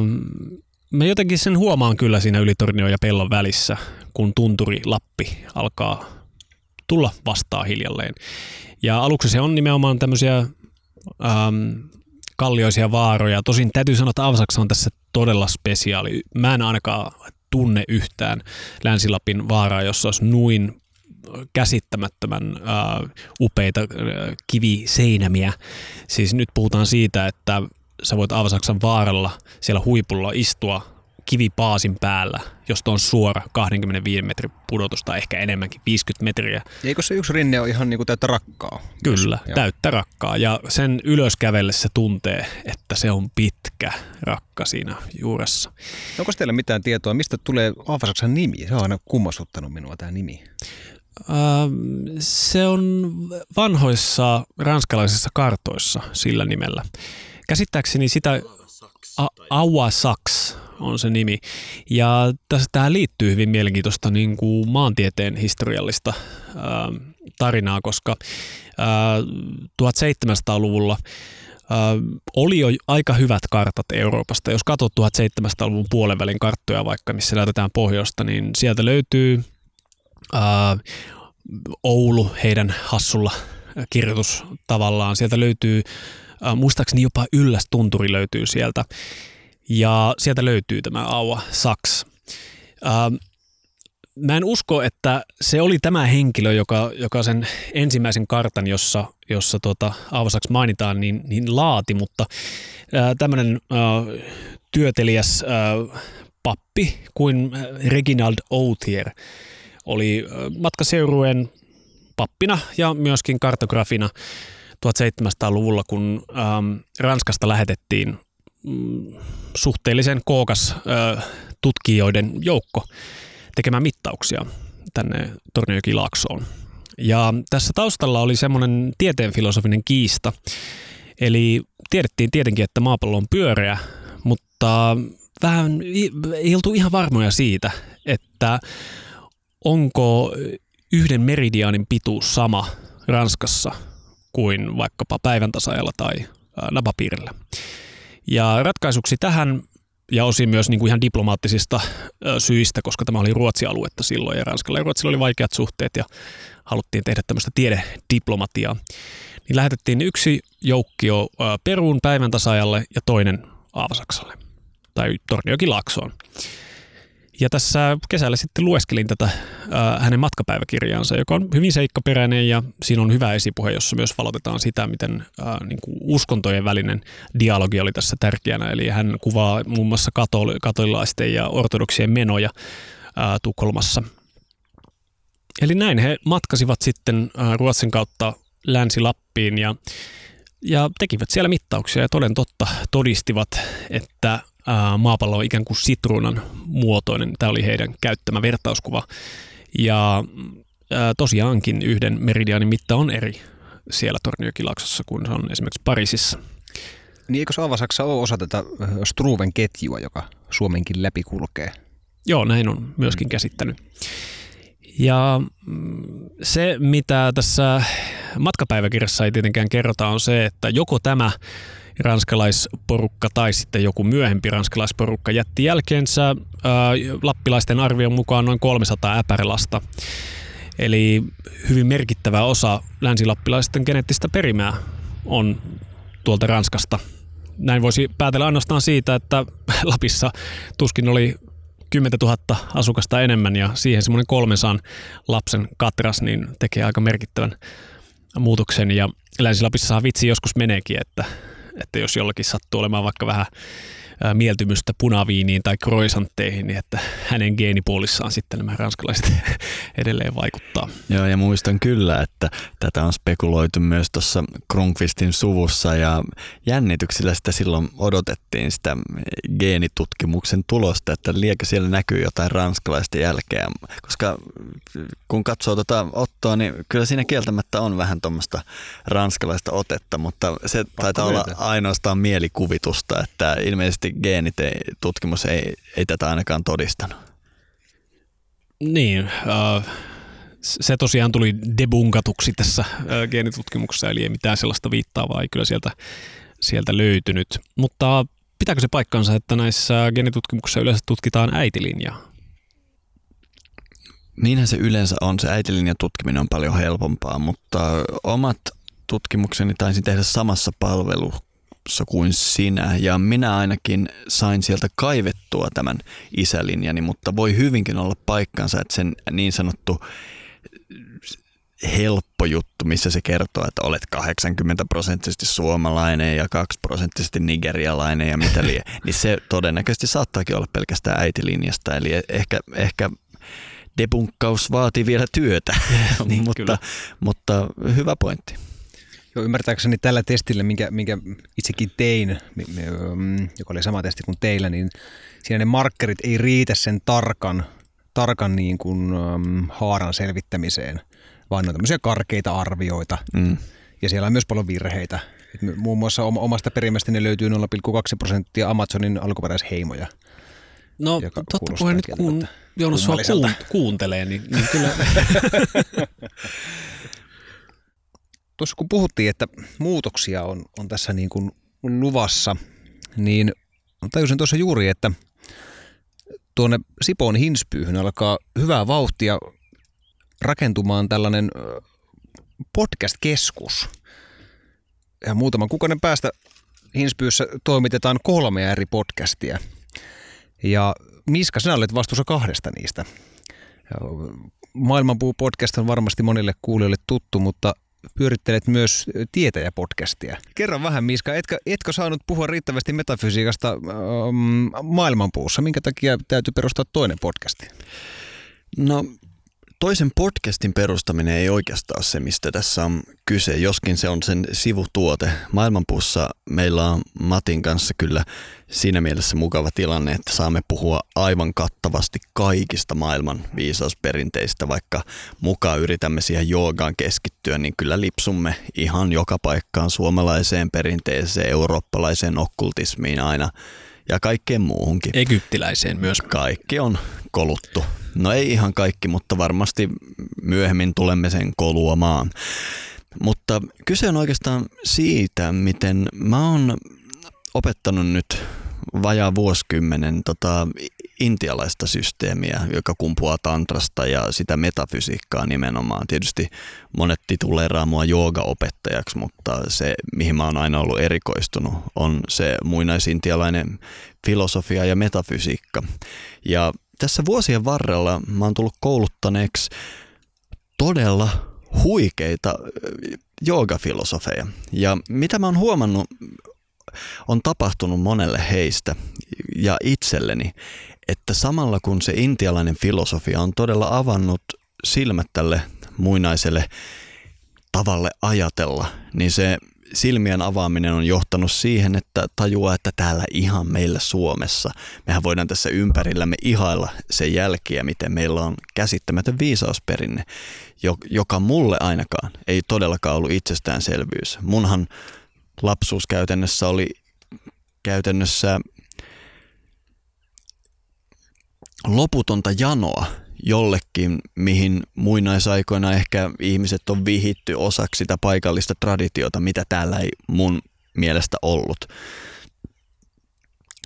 mä jotenkin sen huomaan kyllä siinä yli Tornion ja Pellon välissä, kun tunturi Lappi alkaa tulla vastaan hiljalleen. Ja aluksi se on nimenomaan tämmöisiä äm, kallioisia vaaroja. Tosin täytyy sanoa, että Avsaksa on tässä todella spesiaali. Mä en ainakaan tunne yhtään Länsi-Lapin vaaraa, jossa olisi noin käsittämättömän äh, upeita äh, kiviseinämiä. Siis nyt puhutaan siitä, että sä voit Aavasaksan vaaralla siellä huipulla istua kivipaasin päällä, josta on suora 25 metrin pudotus tai ehkä enemmänkin 50 metriä. Eikö se yksi rinne ole ihan niin kuin täyttä rakkaa? Kyllä, Jos, täyttä rakkaa. Ja sen ylös kävellessä tuntee, että se on pitkä rakka siinä juuressa. Onko teillä mitään tietoa, mistä tulee Aavasaksan nimi? Se on aina kummastuttanut minua tämä nimi. Uh, se on vanhoissa ranskalaisissa kartoissa sillä nimellä. Käsittääkseni sitä Aua Saks on se nimi. Ja tässä tähän liittyy hyvin mielenkiintoista niin kuin maantieteen historiallista ää, tarinaa, koska ää, 1700-luvulla ää, oli jo aika hyvät kartat Euroopasta. Jos katsot 1700-luvun puolen karttoja vaikka, missä näytetään pohjoista, niin sieltä löytyy ää, Oulu heidän hassulla kirjoitus tavallaan. Sieltä löytyy, ää, muistaakseni jopa Yllästunturi löytyy sieltä. Ja sieltä löytyy tämä Aua Saks. Ähm, mä en usko, että se oli tämä henkilö, joka, joka sen ensimmäisen kartan, jossa, jossa tota Saks mainitaan, niin, niin laati, mutta äh, tämmöinen äh, työtelijäs äh, pappi kuin Reginald Outier oli äh, matkaseurueen pappina ja myöskin kartografina 1700-luvulla, kun ähm, Ranskasta lähetettiin suhteellisen kookas tutkijoiden joukko tekemään mittauksia tänne Torniojokilaaksoon. Ja tässä taustalla oli semmoinen tieteenfilosofinen kiista. Eli tiedettiin tietenkin, että maapallo on pyöreä, mutta vähän ei oltu ihan varmoja siitä, että onko yhden meridiaanin pituus sama Ranskassa kuin vaikkapa päivän tasajalla tai napapiirillä. Ja ratkaisuksi tähän ja osin myös niin kuin ihan diplomaattisista syistä, koska tämä oli Ruotsi-aluetta silloin ja Ranskalla ja Ruotsilla oli vaikeat suhteet ja haluttiin tehdä tämmöistä tiedediplomatiaa. Niin lähetettiin yksi joukkio Peruun päivän tasajalle ja toinen Aavasaksalle tai Torniokin Laksoon. Ja tässä kesällä sitten lueskelin tätä ää, hänen matkapäiväkirjaansa, joka on hyvin seikkaperäinen ja siinä on hyvä esipuhe, jossa myös valotetaan sitä, miten ää, niin kuin uskontojen välinen dialogi oli tässä tärkeänä. Eli hän kuvaa muun muassa katoli- katolilaisten ja ortodoksien menoja ää, Tukholmassa. Eli näin he matkasivat sitten ää, Ruotsin kautta Länsi-Lappiin ja ja tekivät siellä mittauksia ja toden totta todistivat, että maapallo on ikään kuin sitruunan muotoinen. Tämä oli heidän käyttämä vertauskuva. Ja tosiaankin yhden meridianin mitta on eri siellä Torniokilaaksossa kuin se on esimerkiksi Pariisissa. Niin eikö Aavasaksa ole osa tätä Struven ketjua, joka Suomenkin läpi kulkee? Joo, näin on myöskin käsittänyt. Ja mm, se, mitä tässä matkapäiväkirjassa ei tietenkään kerrota, on se, että joko tämä ranskalaisporukka tai sitten joku myöhempi ranskalaisporukka jätti jälkeensä ää, lappilaisten arvion mukaan noin 300 äpärilasta. Eli hyvin merkittävä osa länsilappilaisten geneettistä perimää on tuolta Ranskasta. Näin voisi päätellä ainoastaan siitä, että Lapissa tuskin oli 10 000 asukasta enemmän ja siihen semmoinen 300 lapsen katras niin tekee aika merkittävän muutoksen. Ja Länsi-Lapissa vitsi joskus meneekin, että, että jos jollakin sattuu olemaan vaikka vähän mieltymystä punaviiniin tai croissantteihin, niin että hänen geenipuolissaan sitten nämä ranskalaiset edelleen vaikuttaa. Joo, ja muistan kyllä, että tätä on spekuloitu myös tuossa Krunkvistin suvussa ja jännityksillä sitä silloin odotettiin sitä geenitutkimuksen tulosta, että liekö siellä näkyy jotain ranskalaista jälkeä, koska kun katsoo tuota Ottoa, niin kyllä siinä kieltämättä on vähän tuommoista ranskalaista otetta, mutta se Pakko taitaa olla ainoastaan mielikuvitusta, että ilmeisesti geenit ei, tutkimus ei, ei tätä ainakaan todistanut. Niin, äh, se tosiaan tuli debunkatuksi tässä äh, geenitutkimuksessa, eli ei mitään sellaista viittaavaa ei kyllä sieltä, sieltä löytynyt. Mutta pitääkö se paikkansa, että näissä geenitutkimuksissa yleensä tutkitaan äitilinjaa? Niinhän se yleensä on. Se äitilinjan tutkiminen on paljon helpompaa, mutta omat tutkimukseni taisin tehdä samassa palvelu, kuin sinä. Ja minä ainakin sain sieltä kaivettua tämän isälinjani, mutta voi hyvinkin olla paikkansa, että sen niin sanottu helppo juttu, missä se kertoo, että olet 80 prosenttisesti suomalainen ja 2 prosenttisesti nigerialainen ja mitä lie, niin se todennäköisesti saattaakin olla pelkästään äitilinjasta. Eli ehkä, ehkä debunkkaus vaatii vielä työtä, niin, mutta, mutta hyvä pointti. Joo, ymmärtääkseni tällä testillä, minkä, minkä itsekin tein, joka oli sama testi kuin teillä, niin siinä ne markkerit ei riitä sen tarkan, tarkan niin kuin, um, haaran selvittämiseen, vaan ne on tämmöisiä karkeita arvioita. Mm. Ja siellä on myös paljon virheitä. Et muun muassa omasta perimästä ne löytyy 0,2 prosenttia Amazonin alkuperäisheimoja. No totta puheen nyt kun Joonas sua kuun, kuuntelee, niin, niin kyllä... tuossa kun puhuttiin, että muutoksia on, on tässä niin kuin luvassa, niin tajusin tuossa juuri, että tuonne Sipoon hinspyyhyn alkaa hyvää vauhtia rakentumaan tällainen podcast-keskus. Ja muutaman kuukauden päästä Hinspyyssä toimitetaan kolmea eri podcastia. Ja Miska, sinä olet vastuussa kahdesta niistä. Maailmanpuu-podcast on varmasti monille kuulijoille tuttu, mutta pyörittelet myös tietäjäpodcastia. Kerro vähän Miska, etkö, etkö saanut puhua riittävästi metafysiikasta ähm, maailmanpuussa? Minkä takia täytyy perustaa toinen podcasti? No toisen podcastin perustaminen ei oikeastaan ole se, mistä tässä on kyse, joskin se on sen sivutuote. Maailmanpuussa meillä on Matin kanssa kyllä siinä mielessä mukava tilanne, että saamme puhua aivan kattavasti kaikista maailman viisausperinteistä, vaikka mukaan yritämme siihen joogaan keskittyä, niin kyllä lipsumme ihan joka paikkaan suomalaiseen perinteeseen, eurooppalaiseen okkultismiin aina ja kaikkeen muuhunkin. Egyptiläiseen myös. Kaikki on koluttu. No ei ihan kaikki, mutta varmasti myöhemmin tulemme sen koluamaan. Mutta kyse on oikeastaan siitä, miten mä oon opettanut nyt vajaa vuosikymmenen tota, intialaista systeemiä, joka kumpuaa tantrasta ja sitä metafysiikkaa nimenomaan. Tietysti monet tituleeraa mua joogaopettajaksi, mutta se, mihin mä oon aina ollut erikoistunut, on se muinaisintialainen filosofia ja metafysiikka. Ja tässä vuosien varrella mä oon tullut kouluttaneeksi todella huikeita joogafilosofeja. Ja mitä mä oon huomannut on tapahtunut monelle heistä ja itselleni, että samalla kun se intialainen filosofia on todella avannut silmät tälle muinaiselle tavalle ajatella, niin se silmien avaaminen on johtanut siihen, että tajuaa, että täällä ihan meillä Suomessa, mehän voidaan tässä ympärillämme ihailla sen jälkiä, miten meillä on käsittämätön viisausperinne, joka mulle ainakaan ei todellakaan ollut itsestäänselvyys. Munhan lapsuus käytännössä oli käytännössä loputonta janoa jollekin, mihin muinaisaikoina ehkä ihmiset on vihitty osaksi sitä paikallista traditiota, mitä täällä ei mun mielestä ollut.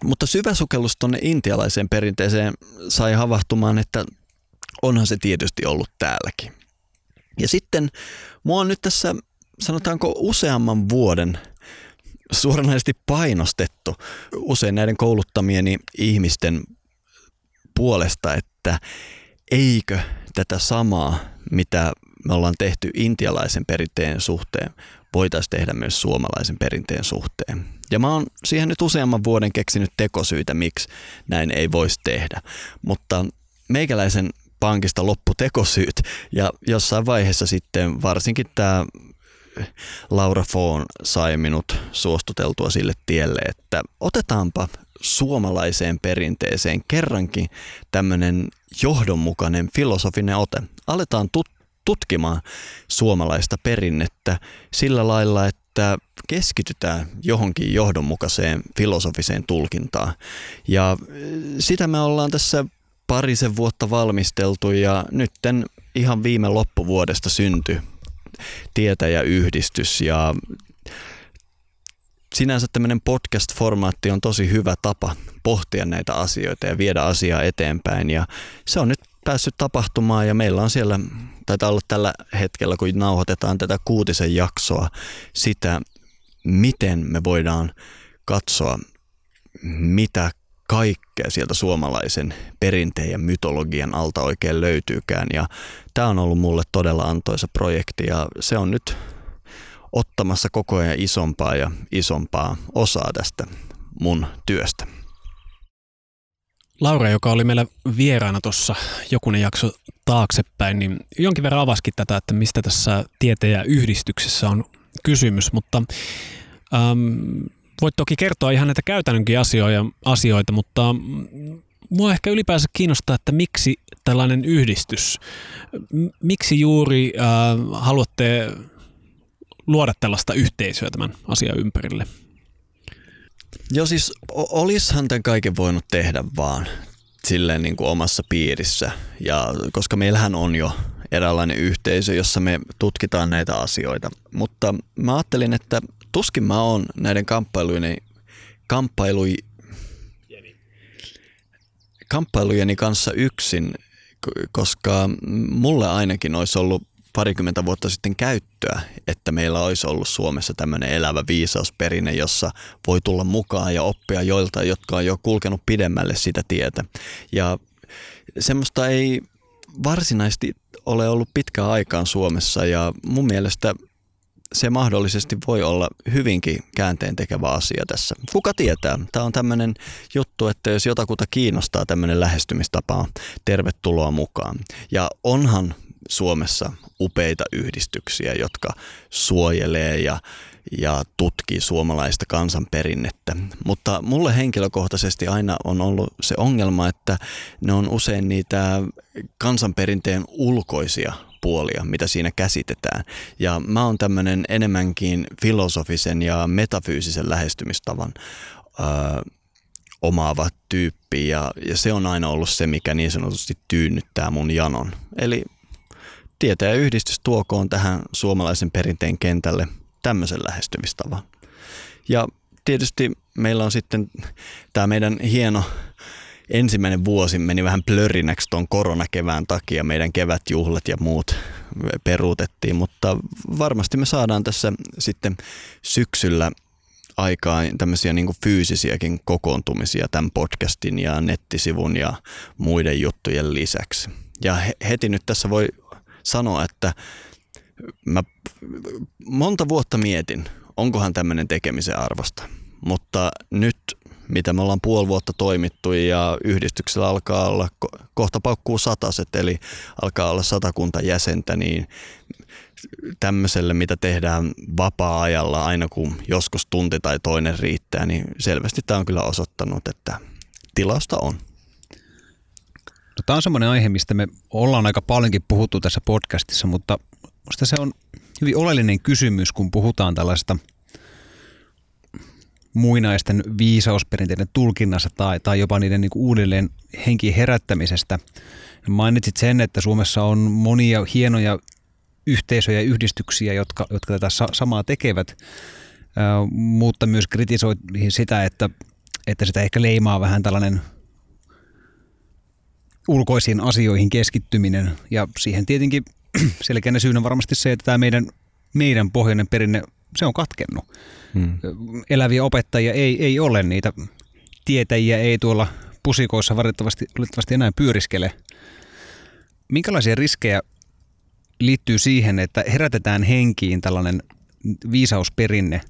Mutta syvä sukellus tuonne intialaiseen perinteeseen sai havahtumaan, että onhan se tietysti ollut täälläkin. Ja sitten mua on nyt tässä, sanotaanko useamman vuoden suoranaisesti painostettu usein näiden kouluttamieni ihmisten puolesta, että eikö tätä samaa, mitä me ollaan tehty intialaisen perinteen suhteen, voitaisiin tehdä myös suomalaisen perinteen suhteen. Ja mä oon siihen nyt useamman vuoden keksinyt tekosyitä, miksi näin ei voisi tehdä. Mutta meikäläisen pankista loppu tekosyyt ja jossain vaiheessa sitten varsinkin tämä Laura Foon sai minut suostuteltua sille tielle, että otetaanpa suomalaiseen perinteeseen kerrankin tämmöinen johdonmukainen filosofinen ote. Aletaan tut- tutkimaan suomalaista perinnettä sillä lailla, että keskitytään johonkin johdonmukaiseen filosofiseen tulkintaan. Ja sitä me ollaan tässä parisen vuotta valmisteltu ja nytten ihan viime loppuvuodesta syntyi tietäjäyhdistys ja sinänsä tämmöinen podcast-formaatti on tosi hyvä tapa pohtia näitä asioita ja viedä asiaa eteenpäin ja se on nyt päässyt tapahtumaan ja meillä on siellä, taitaa olla tällä hetkellä, kun nauhoitetaan tätä kuutisen jaksoa, sitä, miten me voidaan katsoa, mitä kaikkea sieltä suomalaisen perinteen ja mytologian alta oikein löytyykään. Ja tämä on ollut mulle todella antoisa projekti ja se on nyt ottamassa koko ajan isompaa ja isompaa osaa tästä mun työstä. Laura, joka oli meillä vieraana tuossa jokunen jakso taaksepäin, niin jonkin verran avaskin tätä, että mistä tässä tieteen yhdistyksessä on kysymys, mutta äm, voit toki kertoa ihan näitä käytännönkin asioita, asioita mutta mua ehkä ylipäänsä kiinnostaa, että miksi tällainen yhdistys, miksi juuri äh, haluatte luoda tällaista yhteisöä tämän asian ympärille? Joo siis olishan tämän kaiken voinut tehdä vaan silleen niin kuin omassa piirissä. Ja koska meillähän on jo eräänlainen yhteisö, jossa me tutkitaan näitä asioita. Mutta mä ajattelin, että tuskin mä oon näiden kamppailujen, kamppailui, kamppailujeni kanssa yksin, koska mulle ainakin olisi ollut parikymmentä vuotta sitten käyttöä, että meillä olisi ollut Suomessa tämmöinen elävä viisausperinne, jossa voi tulla mukaan ja oppia joilta, jotka on jo kulkenut pidemmälle sitä tietä. Ja semmoista ei varsinaisesti ole ollut pitkään aikaan Suomessa ja mun mielestä se mahdollisesti voi olla hyvinkin käänteen tekevä asia tässä. Kuka tietää? Tämä on tämmöinen juttu, että jos jotakuta kiinnostaa tämmöinen lähestymistapa, tervetuloa mukaan. Ja onhan Suomessa upeita yhdistyksiä, jotka suojelee ja, ja tutkii suomalaista kansanperinnettä. Mutta mulle henkilökohtaisesti aina on ollut se ongelma, että ne on usein niitä kansanperinteen ulkoisia puolia, mitä siinä käsitetään. Ja mä oon tämmöinen enemmänkin filosofisen ja metafyysisen lähestymistavan öö, omaava tyyppi ja, ja se on aina ollut se, mikä niin sanotusti tyynnyttää mun janon. Eli tietää yhdistys tuokoon tähän suomalaisen perinteen kentälle tämmöisen lähestymistavan. Ja tietysti meillä on sitten tämä meidän hieno ensimmäinen vuosi meni vähän plörinäksi tuon koronakevään takia. Meidän kevätjuhlat ja muut peruutettiin, mutta varmasti me saadaan tässä sitten syksyllä aikaan tämmöisiä niin kuin fyysisiäkin kokoontumisia tämän podcastin ja nettisivun ja muiden juttujen lisäksi. Ja heti nyt tässä voi sanoa, että mä monta vuotta mietin, onkohan tämmöinen tekemisen arvosta. Mutta nyt, mitä me ollaan puoli vuotta toimittu ja yhdistyksellä alkaa olla, kohta paukkuu sataset, eli alkaa olla satakunta jäsentä, niin tämmöiselle, mitä tehdään vapaa-ajalla aina kun joskus tunti tai toinen riittää, niin selvästi tämä on kyllä osoittanut, että tilausta on. Tämä on semmoinen aihe, mistä me ollaan aika paljonkin puhuttu tässä podcastissa, mutta minusta se on hyvin oleellinen kysymys, kun puhutaan tällaista muinaisten viisausperinteiden tulkinnassa tai, tai jopa niiden niin uudelleen henki herättämisestä. Mainitsit sen, että Suomessa on monia hienoja yhteisöjä ja yhdistyksiä, jotka, jotka tätä sa- samaa tekevät, mutta myös kritisoit sitä, että, että sitä ehkä leimaa vähän tällainen ulkoisiin asioihin keskittyminen. Ja siihen tietenkin selkeänä syynä varmasti se, että tämä meidän, meidän pohjoinen perinne, se on katkennut. Hmm. Eläviä opettajia ei, ei ole, niitä tietäjiä ei tuolla pusikoissa valitettavasti, valitettavasti enää pyöriskele. Minkälaisia riskejä liittyy siihen, että herätetään henkiin tällainen viisausperinne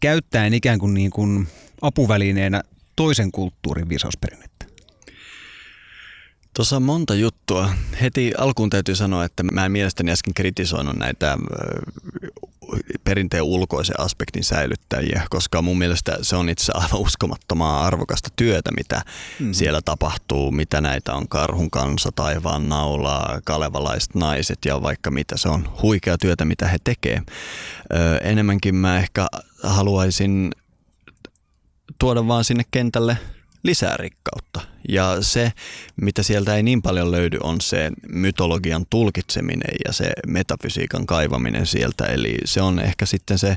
käyttäen ikään kuin, niin kuin apuvälineenä toisen kulttuurin viisausperinnettä? Tuossa on monta juttua. Heti alkuun täytyy sanoa, että mä en mielestäni äsken kritisoinut näitä perinteen ulkoisen aspektin säilyttäjiä, koska mun mielestä se on itse aivan uskomattomaa arvokasta työtä, mitä mm. siellä tapahtuu, mitä näitä on Karhun kanssa, Taivaan naulaa, Kalevalaiset naiset ja vaikka mitä. Se on huikea työtä, mitä he tekee. Ö, enemmänkin mä ehkä haluaisin tuoda vaan sinne kentälle lisää rikkautta. Ja se, mitä sieltä ei niin paljon löydy, on se mytologian tulkitseminen ja se metafysiikan kaivaminen sieltä. Eli se on ehkä sitten se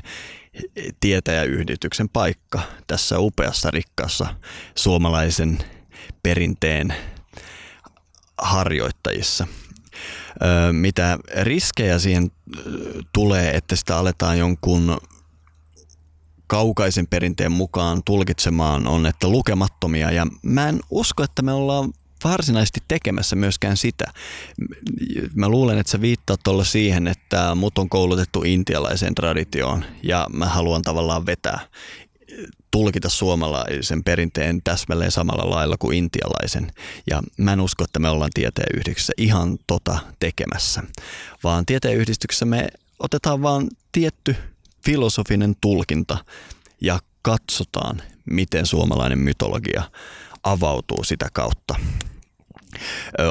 tietäjäyhdityksen paikka tässä upeassa, rikkaassa suomalaisen perinteen harjoittajissa. Mitä riskejä siihen tulee, että sitä aletaan jonkun kaukaisen perinteen mukaan tulkitsemaan on, että lukemattomia ja mä en usko, että me ollaan varsinaisesti tekemässä myöskään sitä. Mä luulen, että sä viittaat tuolla siihen, että mut on koulutettu intialaiseen traditioon ja mä haluan tavallaan vetää tulkita suomalaisen perinteen täsmälleen samalla lailla kuin intialaisen. Ja mä en usko, että me ollaan tieteenyhdistyksessä ihan tota tekemässä, vaan tieteenyhdistyksessä me otetaan vaan tietty filosofinen tulkinta ja katsotaan, miten suomalainen mytologia avautuu sitä kautta.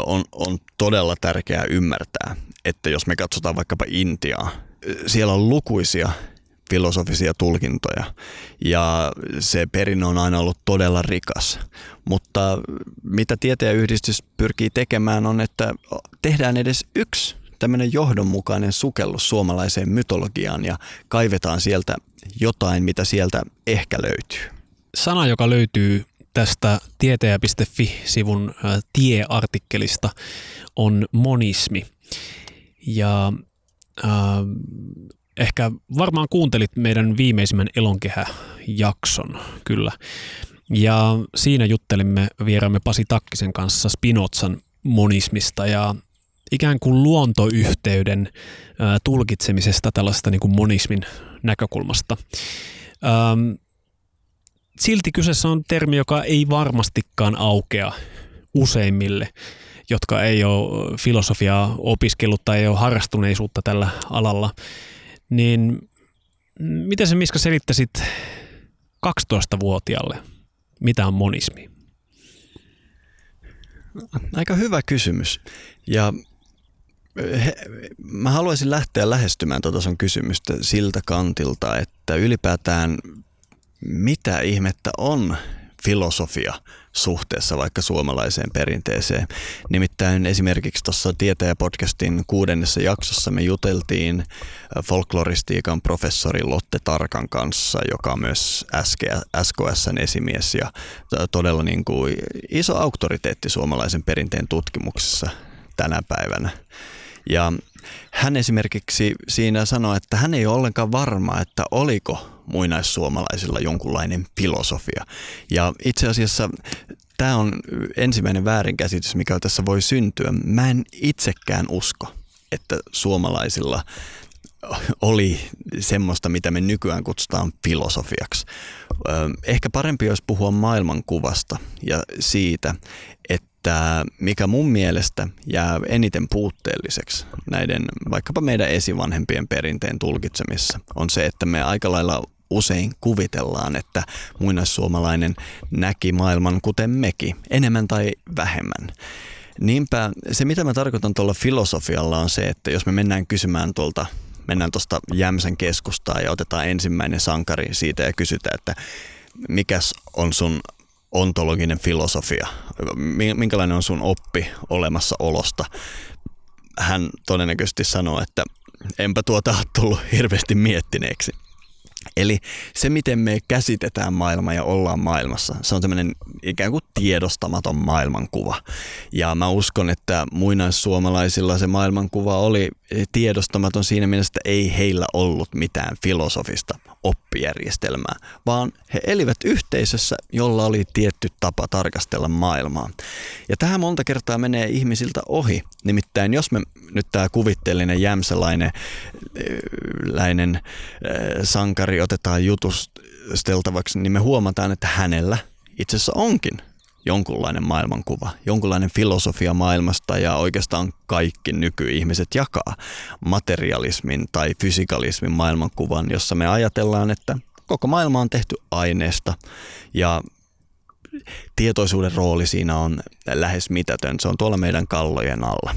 On, on todella tärkeää ymmärtää, että jos me katsotaan vaikkapa Intiaa, siellä on lukuisia filosofisia tulkintoja ja se perinne on aina ollut todella rikas. Mutta mitä tieteenyhdistys pyrkii tekemään on, että tehdään edes yksi tämmöinen johdonmukainen sukellus suomalaiseen mytologiaan ja kaivetaan sieltä jotain, mitä sieltä ehkä löytyy. Sana, joka löytyy tästä tieteä.fi-sivun tieartikkelista, on monismi. Ja äh, ehkä varmaan kuuntelit meidän viimeisimmän elonkehä-jakson, kyllä. Ja siinä juttelimme vieraamme Pasi Takkisen kanssa Spinozan monismista ja ikään kuin luontoyhteyden tulkitsemisesta tällaista niin kuin monismin näkökulmasta. Silti kyseessä on termi, joka ei varmastikaan aukea useimmille, jotka ei ole filosofiaa opiskellut tai ei ole harrastuneisuutta tällä alalla. Niin miten se Miska selittäisit 12-vuotiaalle, mitä on monismi? Aika hyvä kysymys. Ja he, mä haluaisin lähteä lähestymään tuota sun kysymystä siltä kantilta, että ylipäätään mitä ihmettä on filosofia suhteessa vaikka suomalaiseen perinteeseen. Nimittäin esimerkiksi tuossa Tietäjä-podcastin kuudennessa jaksossa me juteltiin folkloristiikan professori Lotte Tarkan kanssa, joka on myös SKSn esimies ja todella niin kuin iso auktoriteetti suomalaisen perinteen tutkimuksessa tänä päivänä. Ja hän esimerkiksi siinä sanoi, että hän ei ole ollenkaan varma, että oliko muinaissuomalaisilla jonkunlainen filosofia. Ja itse asiassa tämä on ensimmäinen väärinkäsitys, mikä tässä voi syntyä. Mä en itsekään usko, että suomalaisilla oli semmoista, mitä me nykyään kutsutaan filosofiaksi. Ehkä parempi olisi puhua maailmankuvasta ja siitä, että mikä mun mielestä jää eniten puutteelliseksi näiden vaikkapa meidän esivanhempien perinteen tulkitsemissa, on se, että me aika lailla usein kuvitellaan, että muinaissuomalainen näki maailman kuten mekin, enemmän tai vähemmän. Niinpä se, mitä mä tarkoitan tuolla filosofialla on se, että jos me mennään kysymään tuolta mennään tuosta Jämsän keskustaa ja otetaan ensimmäinen sankari siitä ja kysytään, että mikäs on sun ontologinen filosofia, minkälainen on sun oppi olemassaolosta. Hän todennäköisesti sanoo, että enpä tuota tullut hirveästi miettineeksi. Eli se, miten me käsitetään maailma ja ollaan maailmassa, se on tämmöinen ikään kuin tiedostamaton maailmankuva. Ja mä uskon, että muinaissuomalaisilla se maailmankuva oli tiedostamaton siinä mielessä, että ei heillä ollut mitään filosofista oppijärjestelmää, vaan he elivät yhteisössä, jolla oli tietty tapa tarkastella maailmaa. Ja tähän monta kertaa menee ihmisiltä ohi. Nimittäin jos me nyt tämä kuvitteellinen jämsäläinen läinen sankari otetaan jutusteltavaksi, niin me huomataan, että hänellä itse asiassa onkin jonkunlainen maailmankuva, jonkunlainen filosofia maailmasta ja oikeastaan kaikki nykyihmiset jakaa materialismin tai fysikalismin maailmankuvan, jossa me ajatellaan, että koko maailma on tehty aineesta ja tietoisuuden rooli siinä on lähes mitätön. Se on tuolla meidän kallojen alla.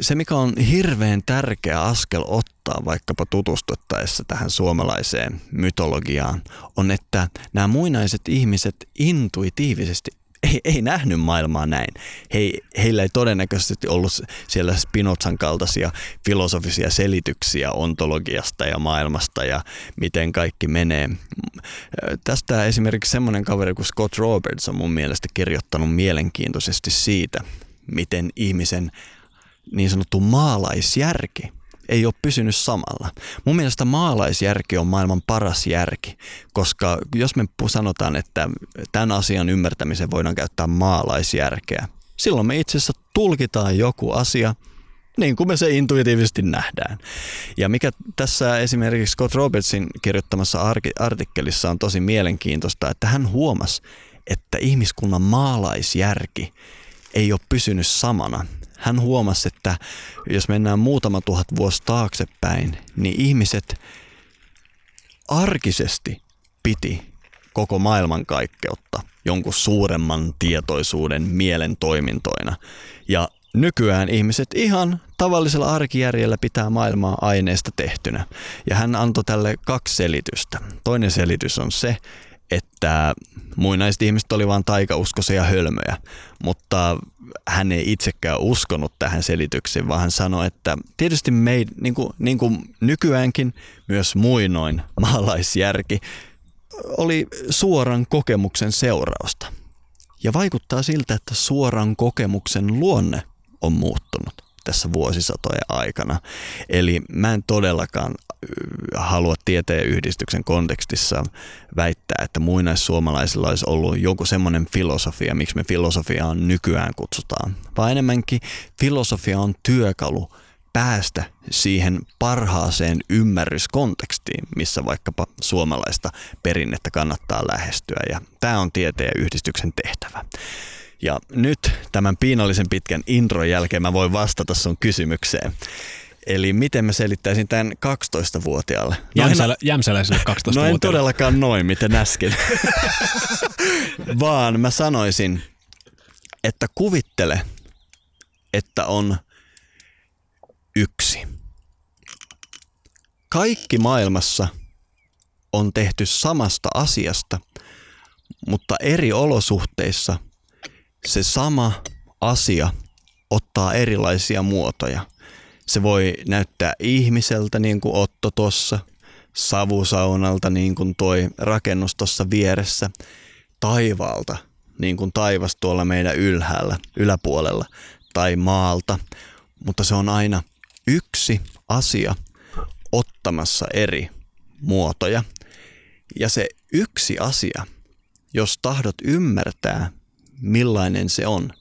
Se, mikä on hirveän tärkeä askel ottaa vaikkapa tutustuttaessa tähän suomalaiseen mytologiaan, on, että nämä muinaiset ihmiset intuitiivisesti ei, ei nähnyt maailmaa näin. He, heillä ei todennäköisesti ollut siellä Spinozan kaltaisia filosofisia selityksiä ontologiasta ja maailmasta ja miten kaikki menee. Tästä esimerkiksi semmoinen kaveri kuin Scott Roberts on mun mielestä kirjoittanut mielenkiintoisesti siitä, miten ihmisen niin sanottu maalaisjärki – ei ole pysynyt samalla. Mun mielestä maalaisjärki on maailman paras järki, koska jos me sanotaan, että tämän asian ymmärtämiseen voidaan käyttää maalaisjärkeä, silloin me itse asiassa tulkitaan joku asia niin kuin me se intuitiivisesti nähdään. Ja mikä tässä esimerkiksi Scott Robertsin kirjoittamassa artikkelissa on tosi mielenkiintoista, että hän huomasi, että ihmiskunnan maalaisjärki ei ole pysynyt samana hän huomasi, että jos mennään muutama tuhat vuosi taaksepäin, niin ihmiset arkisesti piti koko maailmankaikkeutta jonkun suuremman tietoisuuden mielen toimintoina. Ja nykyään ihmiset ihan tavallisella arkijärjellä pitää maailmaa aineesta tehtynä. Ja hän antoi tälle kaksi selitystä. Toinen selitys on se, että muinaiset ihmiset oli vain taikauskoisia hölmöjä, mutta hän ei itsekään uskonut tähän selitykseen, vaan hän sanoi, että tietysti me, niin kuin, niin kuin nykyäänkin, myös muinoin maalaisjärki oli suoran kokemuksen seurausta. Ja vaikuttaa siltä, että suoran kokemuksen luonne on muuttunut tässä vuosisatojen aikana. Eli mä en todellakaan halua tieteen yhdistyksen kontekstissa väittää, että muinaissuomalaisilla olisi ollut joku semmoinen filosofia, miksi me filosofiaa nykyään kutsutaan, vaan enemmänkin filosofia on työkalu päästä siihen parhaaseen ymmärryskontekstiin, missä vaikkapa suomalaista perinnettä kannattaa lähestyä. Ja tämä on tieteen yhdistyksen tehtävä. Ja nyt tämän piinallisen pitkän intron jälkeen mä voin vastata sun kysymykseen. Eli miten mä selittäisin tämän 12-vuotiaalle? Jämsälä, jämsäläiselle 12-vuotiaalle. No en todellakaan noin, miten äsken. Vaan mä sanoisin, että kuvittele, että on yksi. Kaikki maailmassa on tehty samasta asiasta, mutta eri olosuhteissa se sama asia ottaa erilaisia muotoja – se voi näyttää ihmiseltä niin kuin Otto tuossa, savusaunalta niin kuin toi rakennus tuossa vieressä, taivaalta niin kuin taivas tuolla meidän ylhäällä, yläpuolella tai maalta, mutta se on aina yksi asia ottamassa eri muotoja. Ja se yksi asia, jos tahdot ymmärtää, millainen se on,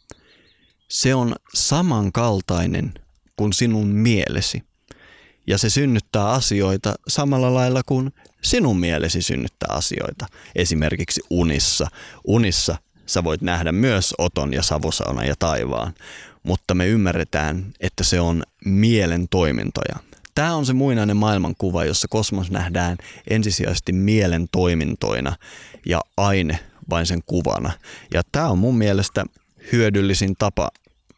se on samankaltainen kuin sinun mielesi. Ja se synnyttää asioita samalla lailla kuin sinun mielesi synnyttää asioita. Esimerkiksi unissa. Unissa sä voit nähdä myös oton ja savusauna ja taivaan, mutta me ymmärretään, että se on mielen toimintoja. Tämä on se muinainen maailmankuva, jossa kosmos nähdään ensisijaisesti mielen toimintoina ja aine vain sen kuvana. Ja tämä on mun mielestä hyödyllisin tapa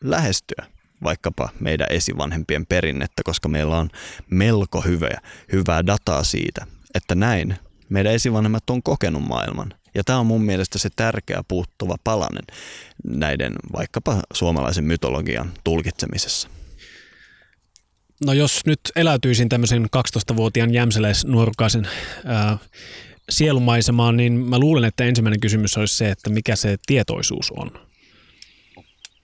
lähestyä vaikkapa meidän esivanhempien perinnettä, koska meillä on melko hyvää, hyvää dataa siitä, että näin meidän esivanhemmat on kokenut maailman. Ja tämä on mun mielestä se tärkeä puuttuva palanen näiden vaikkapa suomalaisen mytologian tulkitsemisessa. No jos nyt eläytyisin tämmöisen 12-vuotiaan jämseläisnuorukaisen ää, sielumaisemaan, niin mä luulen, että ensimmäinen kysymys olisi se, että mikä se tietoisuus on.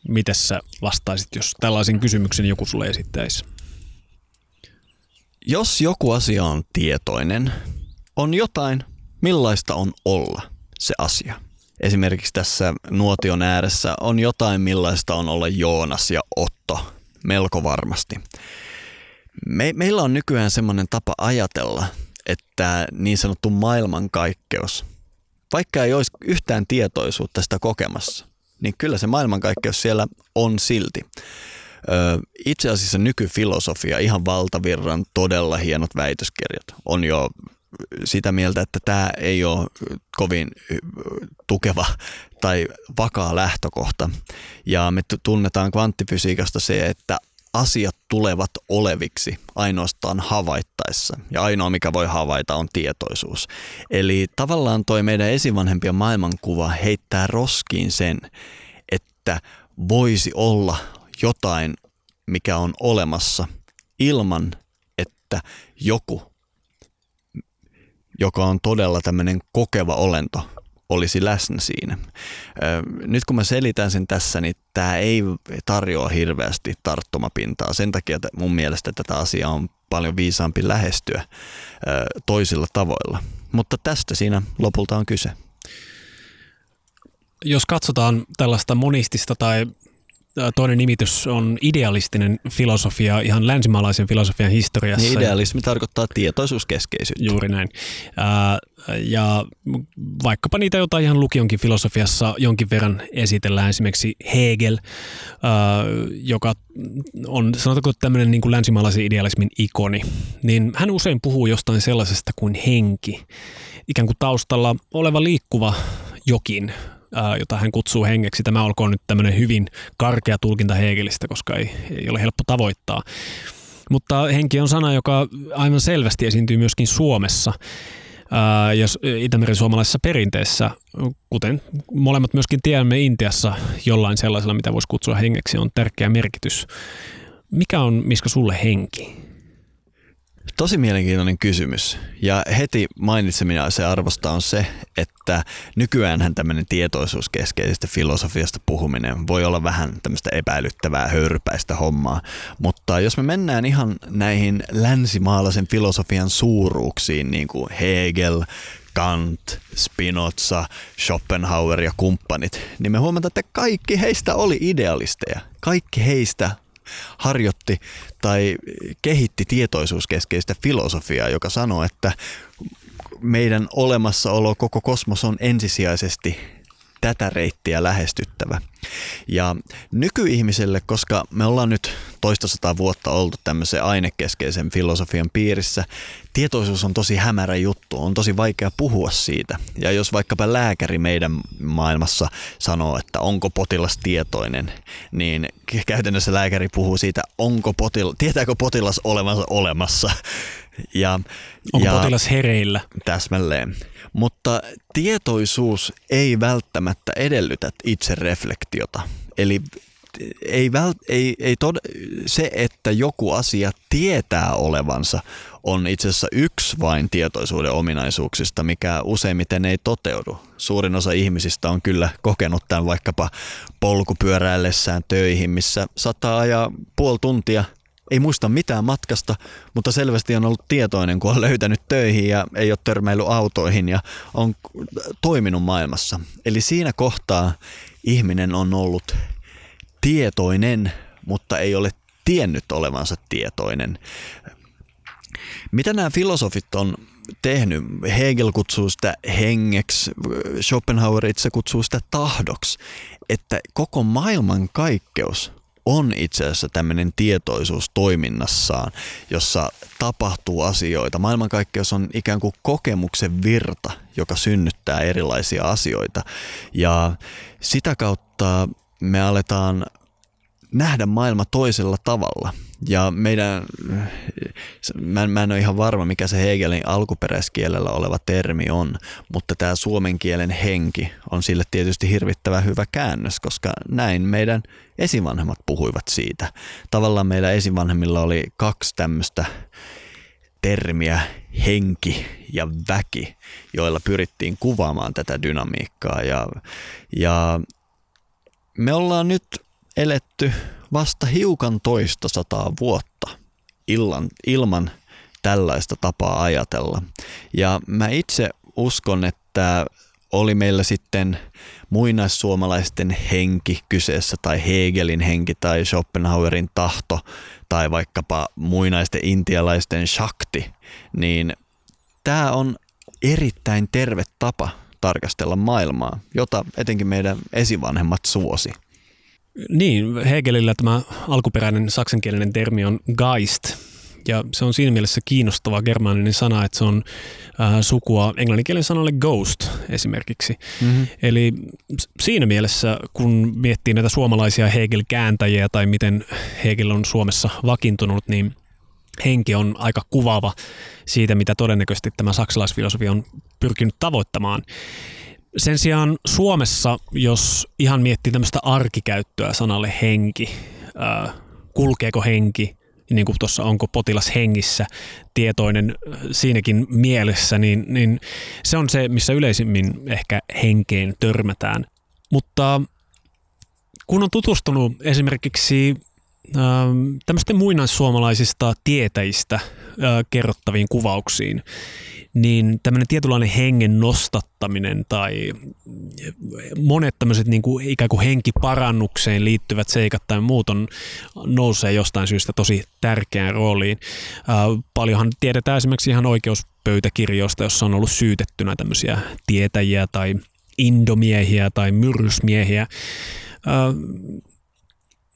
Miten sä vastaisit, jos tällaisen kysymyksen joku sulle esittäisi? Jos joku asia on tietoinen, on jotain, millaista on olla se asia. Esimerkiksi tässä nuotion ääressä on jotain, millaista on olla Joonas ja Otto, melko varmasti. Me, meillä on nykyään semmoinen tapa ajatella, että niin sanottu maailmankaikkeus, vaikka ei olisi yhtään tietoisuutta sitä kokemassa, niin kyllä se maailmankaikkeus siellä on silti. Itse asiassa nykyfilosofia, ihan valtavirran todella hienot väitöskirjat, on jo sitä mieltä, että tämä ei ole kovin tukeva tai vakaa lähtökohta. Ja me tunnetaan kvanttifysiikasta se, että asiat tulevat oleviksi ainoastaan havaittaessa. Ja ainoa, mikä voi havaita, on tietoisuus. Eli tavallaan toi meidän esivanhempien maailmankuva heittää roskiin sen, että voisi olla jotain, mikä on olemassa ilman, että joku, joka on todella tämmöinen kokeva olento, olisi läsnä siinä. Nyt kun mä selitän sen tässä, niin tämä ei tarjoa hirveästi tarttumapintaa. Sen takia että mun mielestä tätä asiaa on paljon viisaampi lähestyä toisilla tavoilla. Mutta tästä siinä lopulta on kyse. Jos katsotaan tällaista monistista tai toinen nimitys on idealistinen filosofia ihan länsimaalaisen filosofian historiassa. Niin idealismi tarkoittaa tietoisuuskeskeisyyttä. Juuri näin. Ja vaikkapa niitä jotain ihan lukionkin filosofiassa jonkin verran esitellään, esimerkiksi Hegel, joka on sanotaanko tämmöinen niin kuin länsimaalaisen idealismin ikoni, niin hän usein puhuu jostain sellaisesta kuin henki, ikään kuin taustalla oleva liikkuva jokin, jota hän kutsuu hengeksi. Tämä olkoon nyt tämmöinen hyvin karkea tulkinta Hegelistä, koska ei, ei ole helppo tavoittaa. Mutta henki on sana, joka aivan selvästi esiintyy myöskin Suomessa ja Itämeren suomalaisessa perinteessä, kuten molemmat myöskin tiedämme Intiassa jollain sellaisella, mitä voisi kutsua hengeksi, on tärkeä merkitys. Mikä on, Miska, sulle henki? Tosi mielenkiintoinen kysymys. Ja heti mainitseminen se arvosta on se, että nykyäänhän tämmöinen tietoisuuskeskeisestä filosofiasta puhuminen voi olla vähän tämmöistä epäilyttävää, höyrypäistä hommaa. Mutta jos me mennään ihan näihin länsimaalaisen filosofian suuruuksiin, niin kuin Hegel, Kant, Spinoza, Schopenhauer ja kumppanit, niin me huomataan, että kaikki heistä oli idealisteja. Kaikki heistä harjoitti tai kehitti tietoisuuskeskeistä filosofiaa, joka sanoo, että meidän olemassaolo koko kosmos on ensisijaisesti tätä reittiä lähestyttävä. Ja nykyihmiselle, koska me ollaan nyt toista sataa vuotta oltu tämmöisen ainekeskeisen filosofian piirissä, tietoisuus on tosi hämärä juttu, on tosi vaikea puhua siitä. Ja jos vaikkapa lääkäri meidän maailmassa sanoo, että onko potilas tietoinen, niin käytännössä lääkäri puhuu siitä, onko potil- tietääkö potilas olevansa olemassa. Ja, onko ja, potilas hereillä? Täsmälleen. Mutta tietoisuus ei välttämättä edellytä itsereflektiota. Eli ei, vält, ei, ei tod, se, että joku asia tietää olevansa, on itse asiassa yksi vain tietoisuuden ominaisuuksista, mikä useimmiten ei toteudu. Suurin osa ihmisistä on kyllä kokenut tämän vaikkapa polkupyöräillessään töihin, missä sataa ajaa puoli tuntia – ei muista mitään matkasta, mutta selvästi on ollut tietoinen, kun on löytänyt töihin ja ei ole törmäillyt autoihin ja on toiminut maailmassa. Eli siinä kohtaa ihminen on ollut tietoinen, mutta ei ole tiennyt olevansa tietoinen. Mitä nämä filosofit on tehnyt? Hegel kutsuu sitä hengeksi, Schopenhauer itse kutsuu sitä tahdoksi, että koko maailman kaikkeus on itse asiassa tämmöinen tietoisuus toiminnassaan, jossa tapahtuu asioita. Maailmankaikkeus on ikään kuin kokemuksen virta, joka synnyttää erilaisia asioita. Ja sitä kautta me aletaan nähdä maailma toisella tavalla. Ja meidän, mä en, mä en ole ihan varma mikä se Hegelin alkuperäiskielellä oleva termi on, mutta tämä suomen kielen henki on sille tietysti hirvittävän hyvä käännös, koska näin meidän esivanhemmat puhuivat siitä. Tavallaan meillä esivanhemmilla oli kaksi tämmöistä termiä henki ja väki, joilla pyrittiin kuvaamaan tätä dynamiikkaa. Ja, ja me ollaan nyt eletty vasta hiukan toista sataa vuotta illan, ilman tällaista tapaa ajatella. Ja mä itse uskon, että oli meillä sitten muinaissuomalaisten henki kyseessä tai Hegelin henki tai Schopenhauerin tahto tai vaikkapa muinaisten intialaisten shakti, niin tämä on erittäin terve tapa tarkastella maailmaa, jota etenkin meidän esivanhemmat suosi. Niin, Hegelillä tämä alkuperäinen saksankielinen termi on Geist, ja se on siinä mielessä kiinnostava germaaninen sana, että se on äh, sukua englanninkielen sanalle ghost esimerkiksi. Mm-hmm. Eli siinä mielessä, kun miettii näitä suomalaisia Hegel-kääntäjiä tai miten Hegel on Suomessa vakiintunut, niin henki on aika kuvaava siitä, mitä todennäköisesti tämä saksalaisfilosofia on pyrkinyt tavoittamaan. Sen sijaan Suomessa, jos ihan miettii tämmöistä arkikäyttöä sanalle henki, kulkeeko henki, niin kuin tuossa onko potilas hengissä tietoinen siinäkin mielessä, niin, niin se on se, missä yleisimmin ehkä henkeen törmätään. Mutta kun on tutustunut esimerkiksi tämmöisten muinaissuomalaisista tietäjistä kerrottaviin kuvauksiin, niin tämmöinen tietynlainen hengen nostattaminen tai monet tämmöiset niin kuin ikään kuin henkiparannukseen liittyvät seikat tai muut on, nousee jostain syystä tosi tärkeään rooliin. Paljonhan tiedetään esimerkiksi ihan oikeuspöytäkirjoista, jossa on ollut syytettynä tämmöisiä tietäjiä tai indomiehiä tai myrrysmiehiä.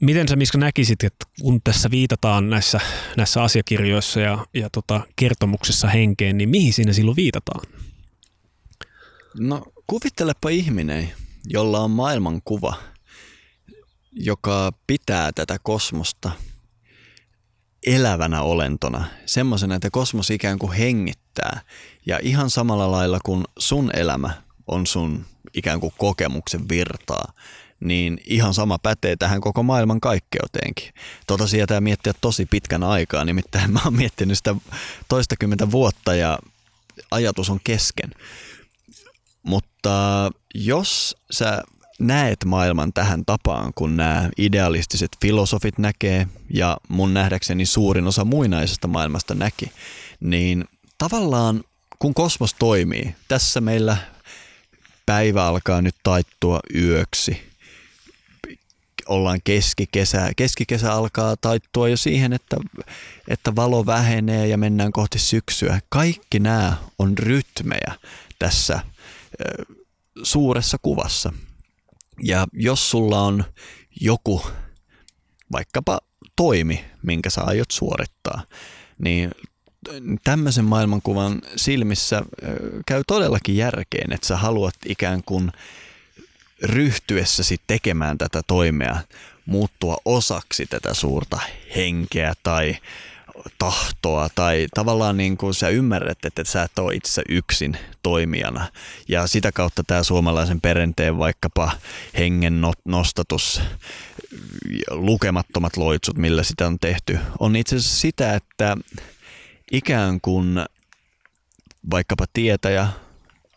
Miten sä Miska näkisit, että kun tässä viitataan näissä, näissä asiakirjoissa ja, ja tota, kertomuksessa henkeen, niin mihin siinä silloin viitataan? No kuvittelepa ihminen, jolla on maailmankuva, joka pitää tätä kosmosta elävänä olentona, semmoisena, että kosmos ikään kuin hengittää. Ja ihan samalla lailla kuin sun elämä on sun ikään kuin kokemuksen virtaa, niin ihan sama pätee tähän koko maailman kaikkeuteenkin. Tota sieltä miettiä tosi pitkän aikaa, nimittäin mä oon miettinyt sitä toistakymmentä vuotta ja ajatus on kesken. Mutta jos sä näet maailman tähän tapaan, kun nämä idealistiset filosofit näkee ja mun nähdäkseni suurin osa muinaisesta maailmasta näki, niin tavallaan kun kosmos toimii, tässä meillä päivä alkaa nyt taittua yöksi ollaan keskikesä. Keskikesä alkaa taittua jo siihen, että, että valo vähenee ja mennään kohti syksyä. Kaikki nämä on rytmejä tässä suuressa kuvassa. Ja jos sulla on joku vaikkapa toimi, minkä sä aiot suorittaa, niin tämmöisen maailmankuvan silmissä käy todellakin järkeen, että sä haluat ikään kuin ryhtyessäsi tekemään tätä toimea muuttua osaksi tätä suurta henkeä tai tahtoa tai tavallaan niin kuin sä ymmärrät, että sä et ole itse yksin toimijana. Ja sitä kautta tämä suomalaisen perinteen vaikkapa hengen nostatus, lukemattomat loitsut, millä sitä on tehty, on itse asiassa sitä, että ikään kuin vaikkapa tietäjä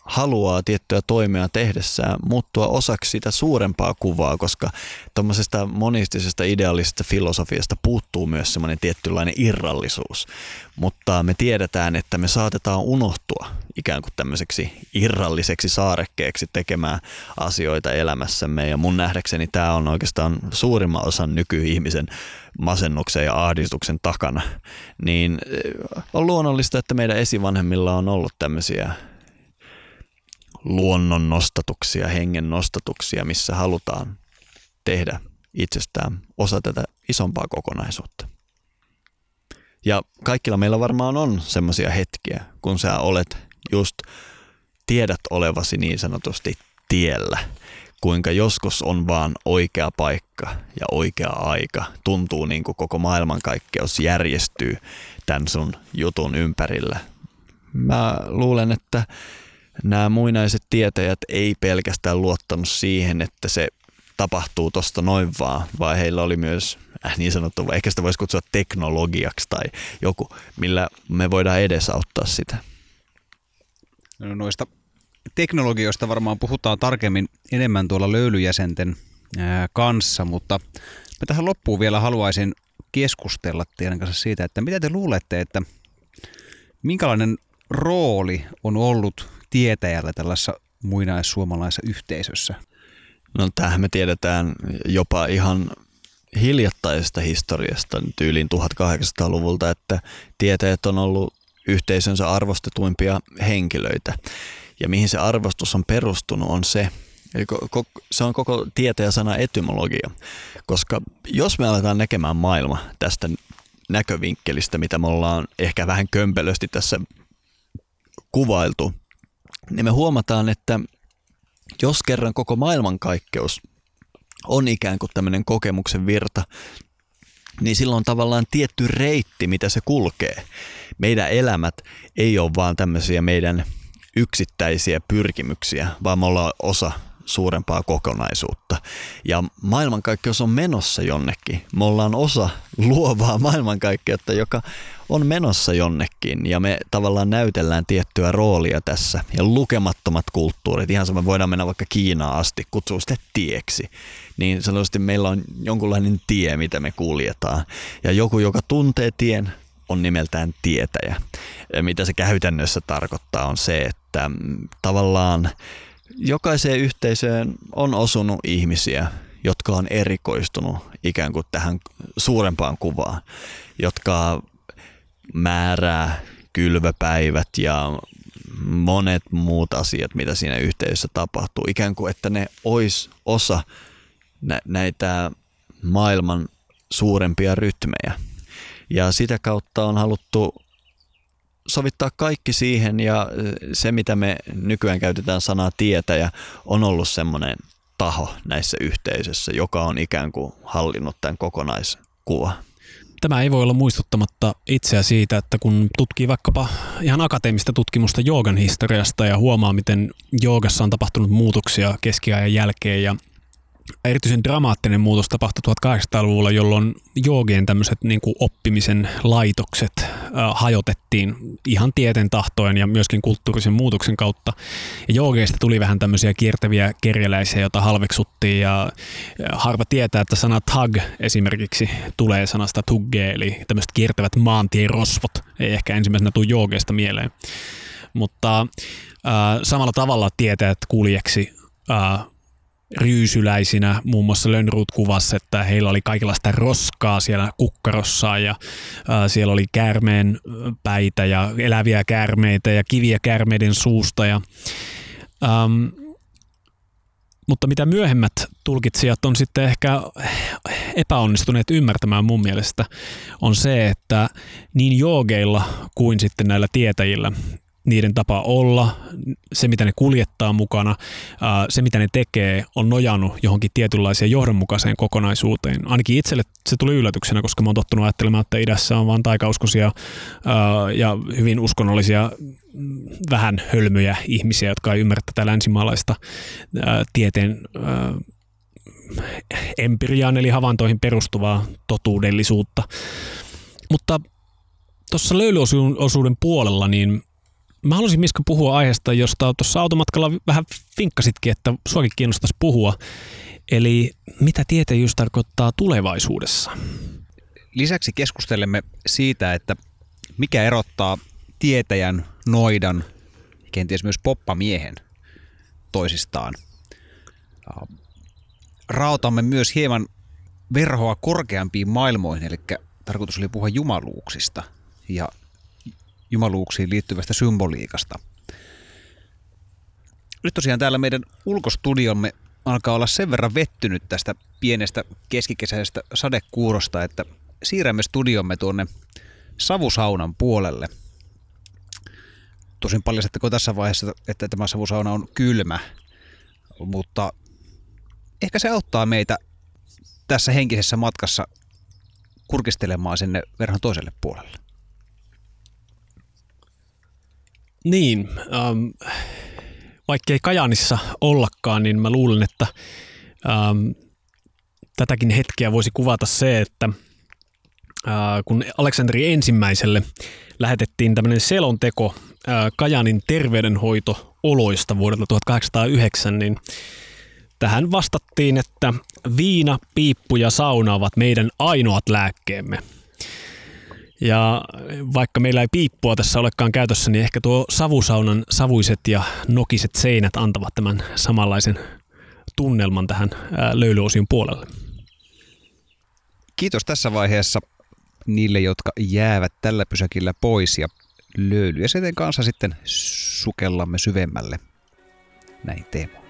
haluaa tiettyä toimea tehdessään muuttua osaksi sitä suurempaa kuvaa, koska tuommoisesta monistisesta idealisesta filosofiasta puuttuu myös semmoinen tietynlainen irrallisuus. Mutta me tiedetään, että me saatetaan unohtua ikään kuin tämmöiseksi irralliseksi saarekkeeksi tekemään asioita elämässämme. Ja mun nähdäkseni tämä on oikeastaan suurimman osan nykyihmisen masennuksen ja ahdistuksen takana. Niin eh, on luonnollista, että meidän esivanhemmilla on ollut tämmöisiä luonnon nostatuksia, hengen nostatuksia, missä halutaan tehdä itsestään osa tätä isompaa kokonaisuutta. Ja kaikilla meillä varmaan on semmoisia hetkiä, kun sä olet just, tiedät olevasi niin sanotusti tiellä, kuinka joskus on vaan oikea paikka ja oikea aika. Tuntuu niin kuin koko maailmankaikkeus järjestyy tämän sun jutun ympärillä. Mä luulen, että nämä muinaiset tietäjät ei pelkästään luottanut siihen, että se tapahtuu tuosta noin vaan, vaan heillä oli myös äh, niin sanottu, ehkä sitä voisi kutsua teknologiaksi tai joku, millä me voidaan edesauttaa sitä. No noista teknologioista varmaan puhutaan tarkemmin enemmän tuolla löylyjäsenten kanssa, mutta mä tähän loppuun vielä haluaisin keskustella teidän kanssa siitä, että mitä te luulette, että minkälainen rooli on ollut tietäjällä tällaisessa muinaissuomalaisessa yhteisössä? No tähän me tiedetään jopa ihan hiljattaisesta historiasta, tyylin 1800-luvulta, että tietäjät on ollut yhteisönsä arvostetuimpia henkilöitä. Ja mihin se arvostus on perustunut on se, se on koko tietäjäsana etymologia, koska jos me aletaan näkemään maailma tästä näkövinkkelistä, mitä me ollaan ehkä vähän kömpelösti tässä kuvailtu, niin me huomataan, että jos kerran koko maailmankaikkeus on ikään kuin tämmöinen kokemuksen virta, niin silloin on tavallaan tietty reitti, mitä se kulkee. Meidän elämät ei ole vaan tämmöisiä meidän yksittäisiä pyrkimyksiä, vaan me ollaan osa suurempaa kokonaisuutta. Ja maailmankaikkeus on menossa jonnekin. Me ollaan osa luovaa maailmankaikkeutta, joka on menossa jonnekin ja me tavallaan näytellään tiettyä roolia tässä. Ja lukemattomat kulttuurit, ihan sama voidaan mennä vaikka Kiinaan asti, kutsuu sitä tieksi. Niin sanotusti meillä on jonkunlainen tie, mitä me kuljetaan. Ja joku, joka tuntee tien, on nimeltään tietäjä. Mitä se käytännössä tarkoittaa on se, että tavallaan jokaiseen yhteisöön on osunut ihmisiä, jotka on erikoistunut ikään kuin tähän suurempaan kuvaan, jotka määrää kylvöpäivät ja monet muut asiat, mitä siinä yhteisössä tapahtuu. Ikään kuin, että ne olisi osa nä- näitä maailman suurempia rytmejä. Ja sitä kautta on haluttu sovittaa kaikki siihen ja se, mitä me nykyään käytetään sanaa tietäjä, on ollut semmoinen taho näissä yhteisöissä, joka on ikään kuin hallinnut tämän kokonaiskuva. Tämä ei voi olla muistuttamatta itseä siitä, että kun tutkii vaikkapa ihan akateemista tutkimusta joogan historiasta ja huomaa, miten joogassa on tapahtunut muutoksia keskiajan jälkeen ja erityisen dramaattinen muutos tapahtui 1800-luvulla, jolloin joogien tämmöiset niin kuin oppimisen laitokset äh, hajotettiin ihan tieten tahtoen ja myöskin kulttuurisen muutoksen kautta. Ja joogeista tuli vähän tämmöisiä kiertäviä kerjäläisiä, joita halveksuttiin ja harva tietää, että sana tag esimerkiksi tulee sanasta tugge, eli tämmöiset kiertävät maantierosvot. Ei ehkä ensimmäisenä tule joogeista mieleen. Mutta äh, samalla tavalla tietäjät kuljeksi äh, ryysyläisinä, muun muassa Lönnruut kuvassa, että heillä oli kaikenlaista roskaa siellä kukkarossa ja ää, siellä oli käärmeen päitä ja eläviä käärmeitä ja kiviä käärmeiden suusta. Ja, äm, mutta mitä myöhemmät tulkitsijat on sitten ehkä epäonnistuneet ymmärtämään mun mielestä, on se, että niin joogeilla kuin sitten näillä tietäjillä niiden tapa olla, se mitä ne kuljettaa mukana, se mitä ne tekee, on nojannut johonkin tietynlaiseen johdonmukaiseen kokonaisuuteen. Ainakin itselle se tuli yllätyksenä, koska mä oon tottunut ajattelemaan, että idässä on vain taikauskoisia ja hyvin uskonnollisia vähän hölmöjä ihmisiä, jotka ei ymmärrä tätä länsimaalaista tieteen empiriaan eli havaintoihin perustuvaa totuudellisuutta. Mutta tuossa löylyosuuden puolella niin Mä haluaisin Miska puhua aiheesta, josta tuossa automatkalla vähän finkkasitkin, että suakin kiinnostaisi puhua. Eli mitä tietäjyys tarkoittaa tulevaisuudessa? Lisäksi keskustelemme siitä, että mikä erottaa tietäjän, noidan, kenties myös poppamiehen toisistaan. Raotamme myös hieman verhoa korkeampiin maailmoihin, eli tarkoitus oli puhua jumaluuksista ja jumaluuksiin liittyvästä symboliikasta. Nyt tosiaan täällä meidän ulkostudiomme alkaa olla sen verran vettynyt tästä pienestä keskikesäisestä sadekuurosta, että siirrämme studiomme tuonne savusaunan puolelle. Tosin paljastetteko tässä vaiheessa, että tämä savusauna on kylmä, mutta ehkä se auttaa meitä tässä henkisessä matkassa kurkistelemaan sinne verran toiselle puolelle. Niin, ähm, vaikkei Kajanissa ollakaan, niin mä luulen, että ähm, tätäkin hetkeä voisi kuvata se, että äh, kun Aleksanteri ensimmäiselle lähetettiin tämmöinen selonteko äh, Kajanin terveydenhoito-oloista vuodelta 1809, niin tähän vastattiin, että viina, piippu ja sauna ovat meidän ainoat lääkkeemme. Ja vaikka meillä ei piippua tässä olekaan käytössä, niin ehkä tuo savusaunan savuiset ja nokiset seinät antavat tämän samanlaisen tunnelman tähän löylyosion puolelle. Kiitos tässä vaiheessa niille, jotka jäävät tällä pysäkillä pois ja löylyjäsenten kanssa sitten sukellamme syvemmälle näin teemoihin.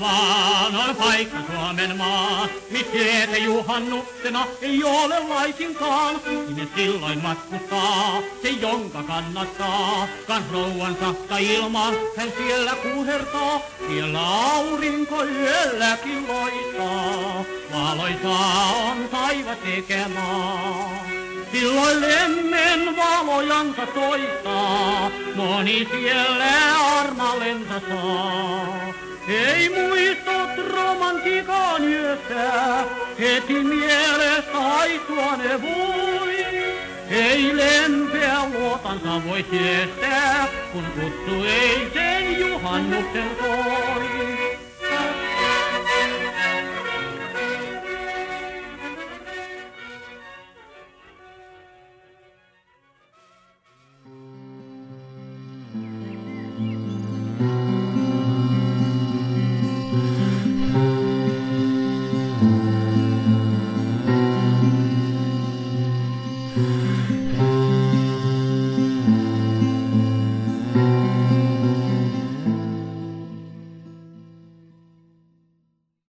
Vaan on paikka Suomen maa, missä juhannuksena ei ole laisinkaan. Sinne silloin matkustaa se, jonka kannattaa. Kans rouvansa tai ilman hän siellä kuhertaa. Siellä aurinko yölläkin loistaa. Valoisa on taivas tekemää. Silloin lemmen valojansa soittaa, moni siellä armallensa saa. Ei muistot romantiikan yöstä, heti mielestä haistua ne voi. Ei lempeä luotansa voi siestää, kun kutsu ei sen juhannuksen soi.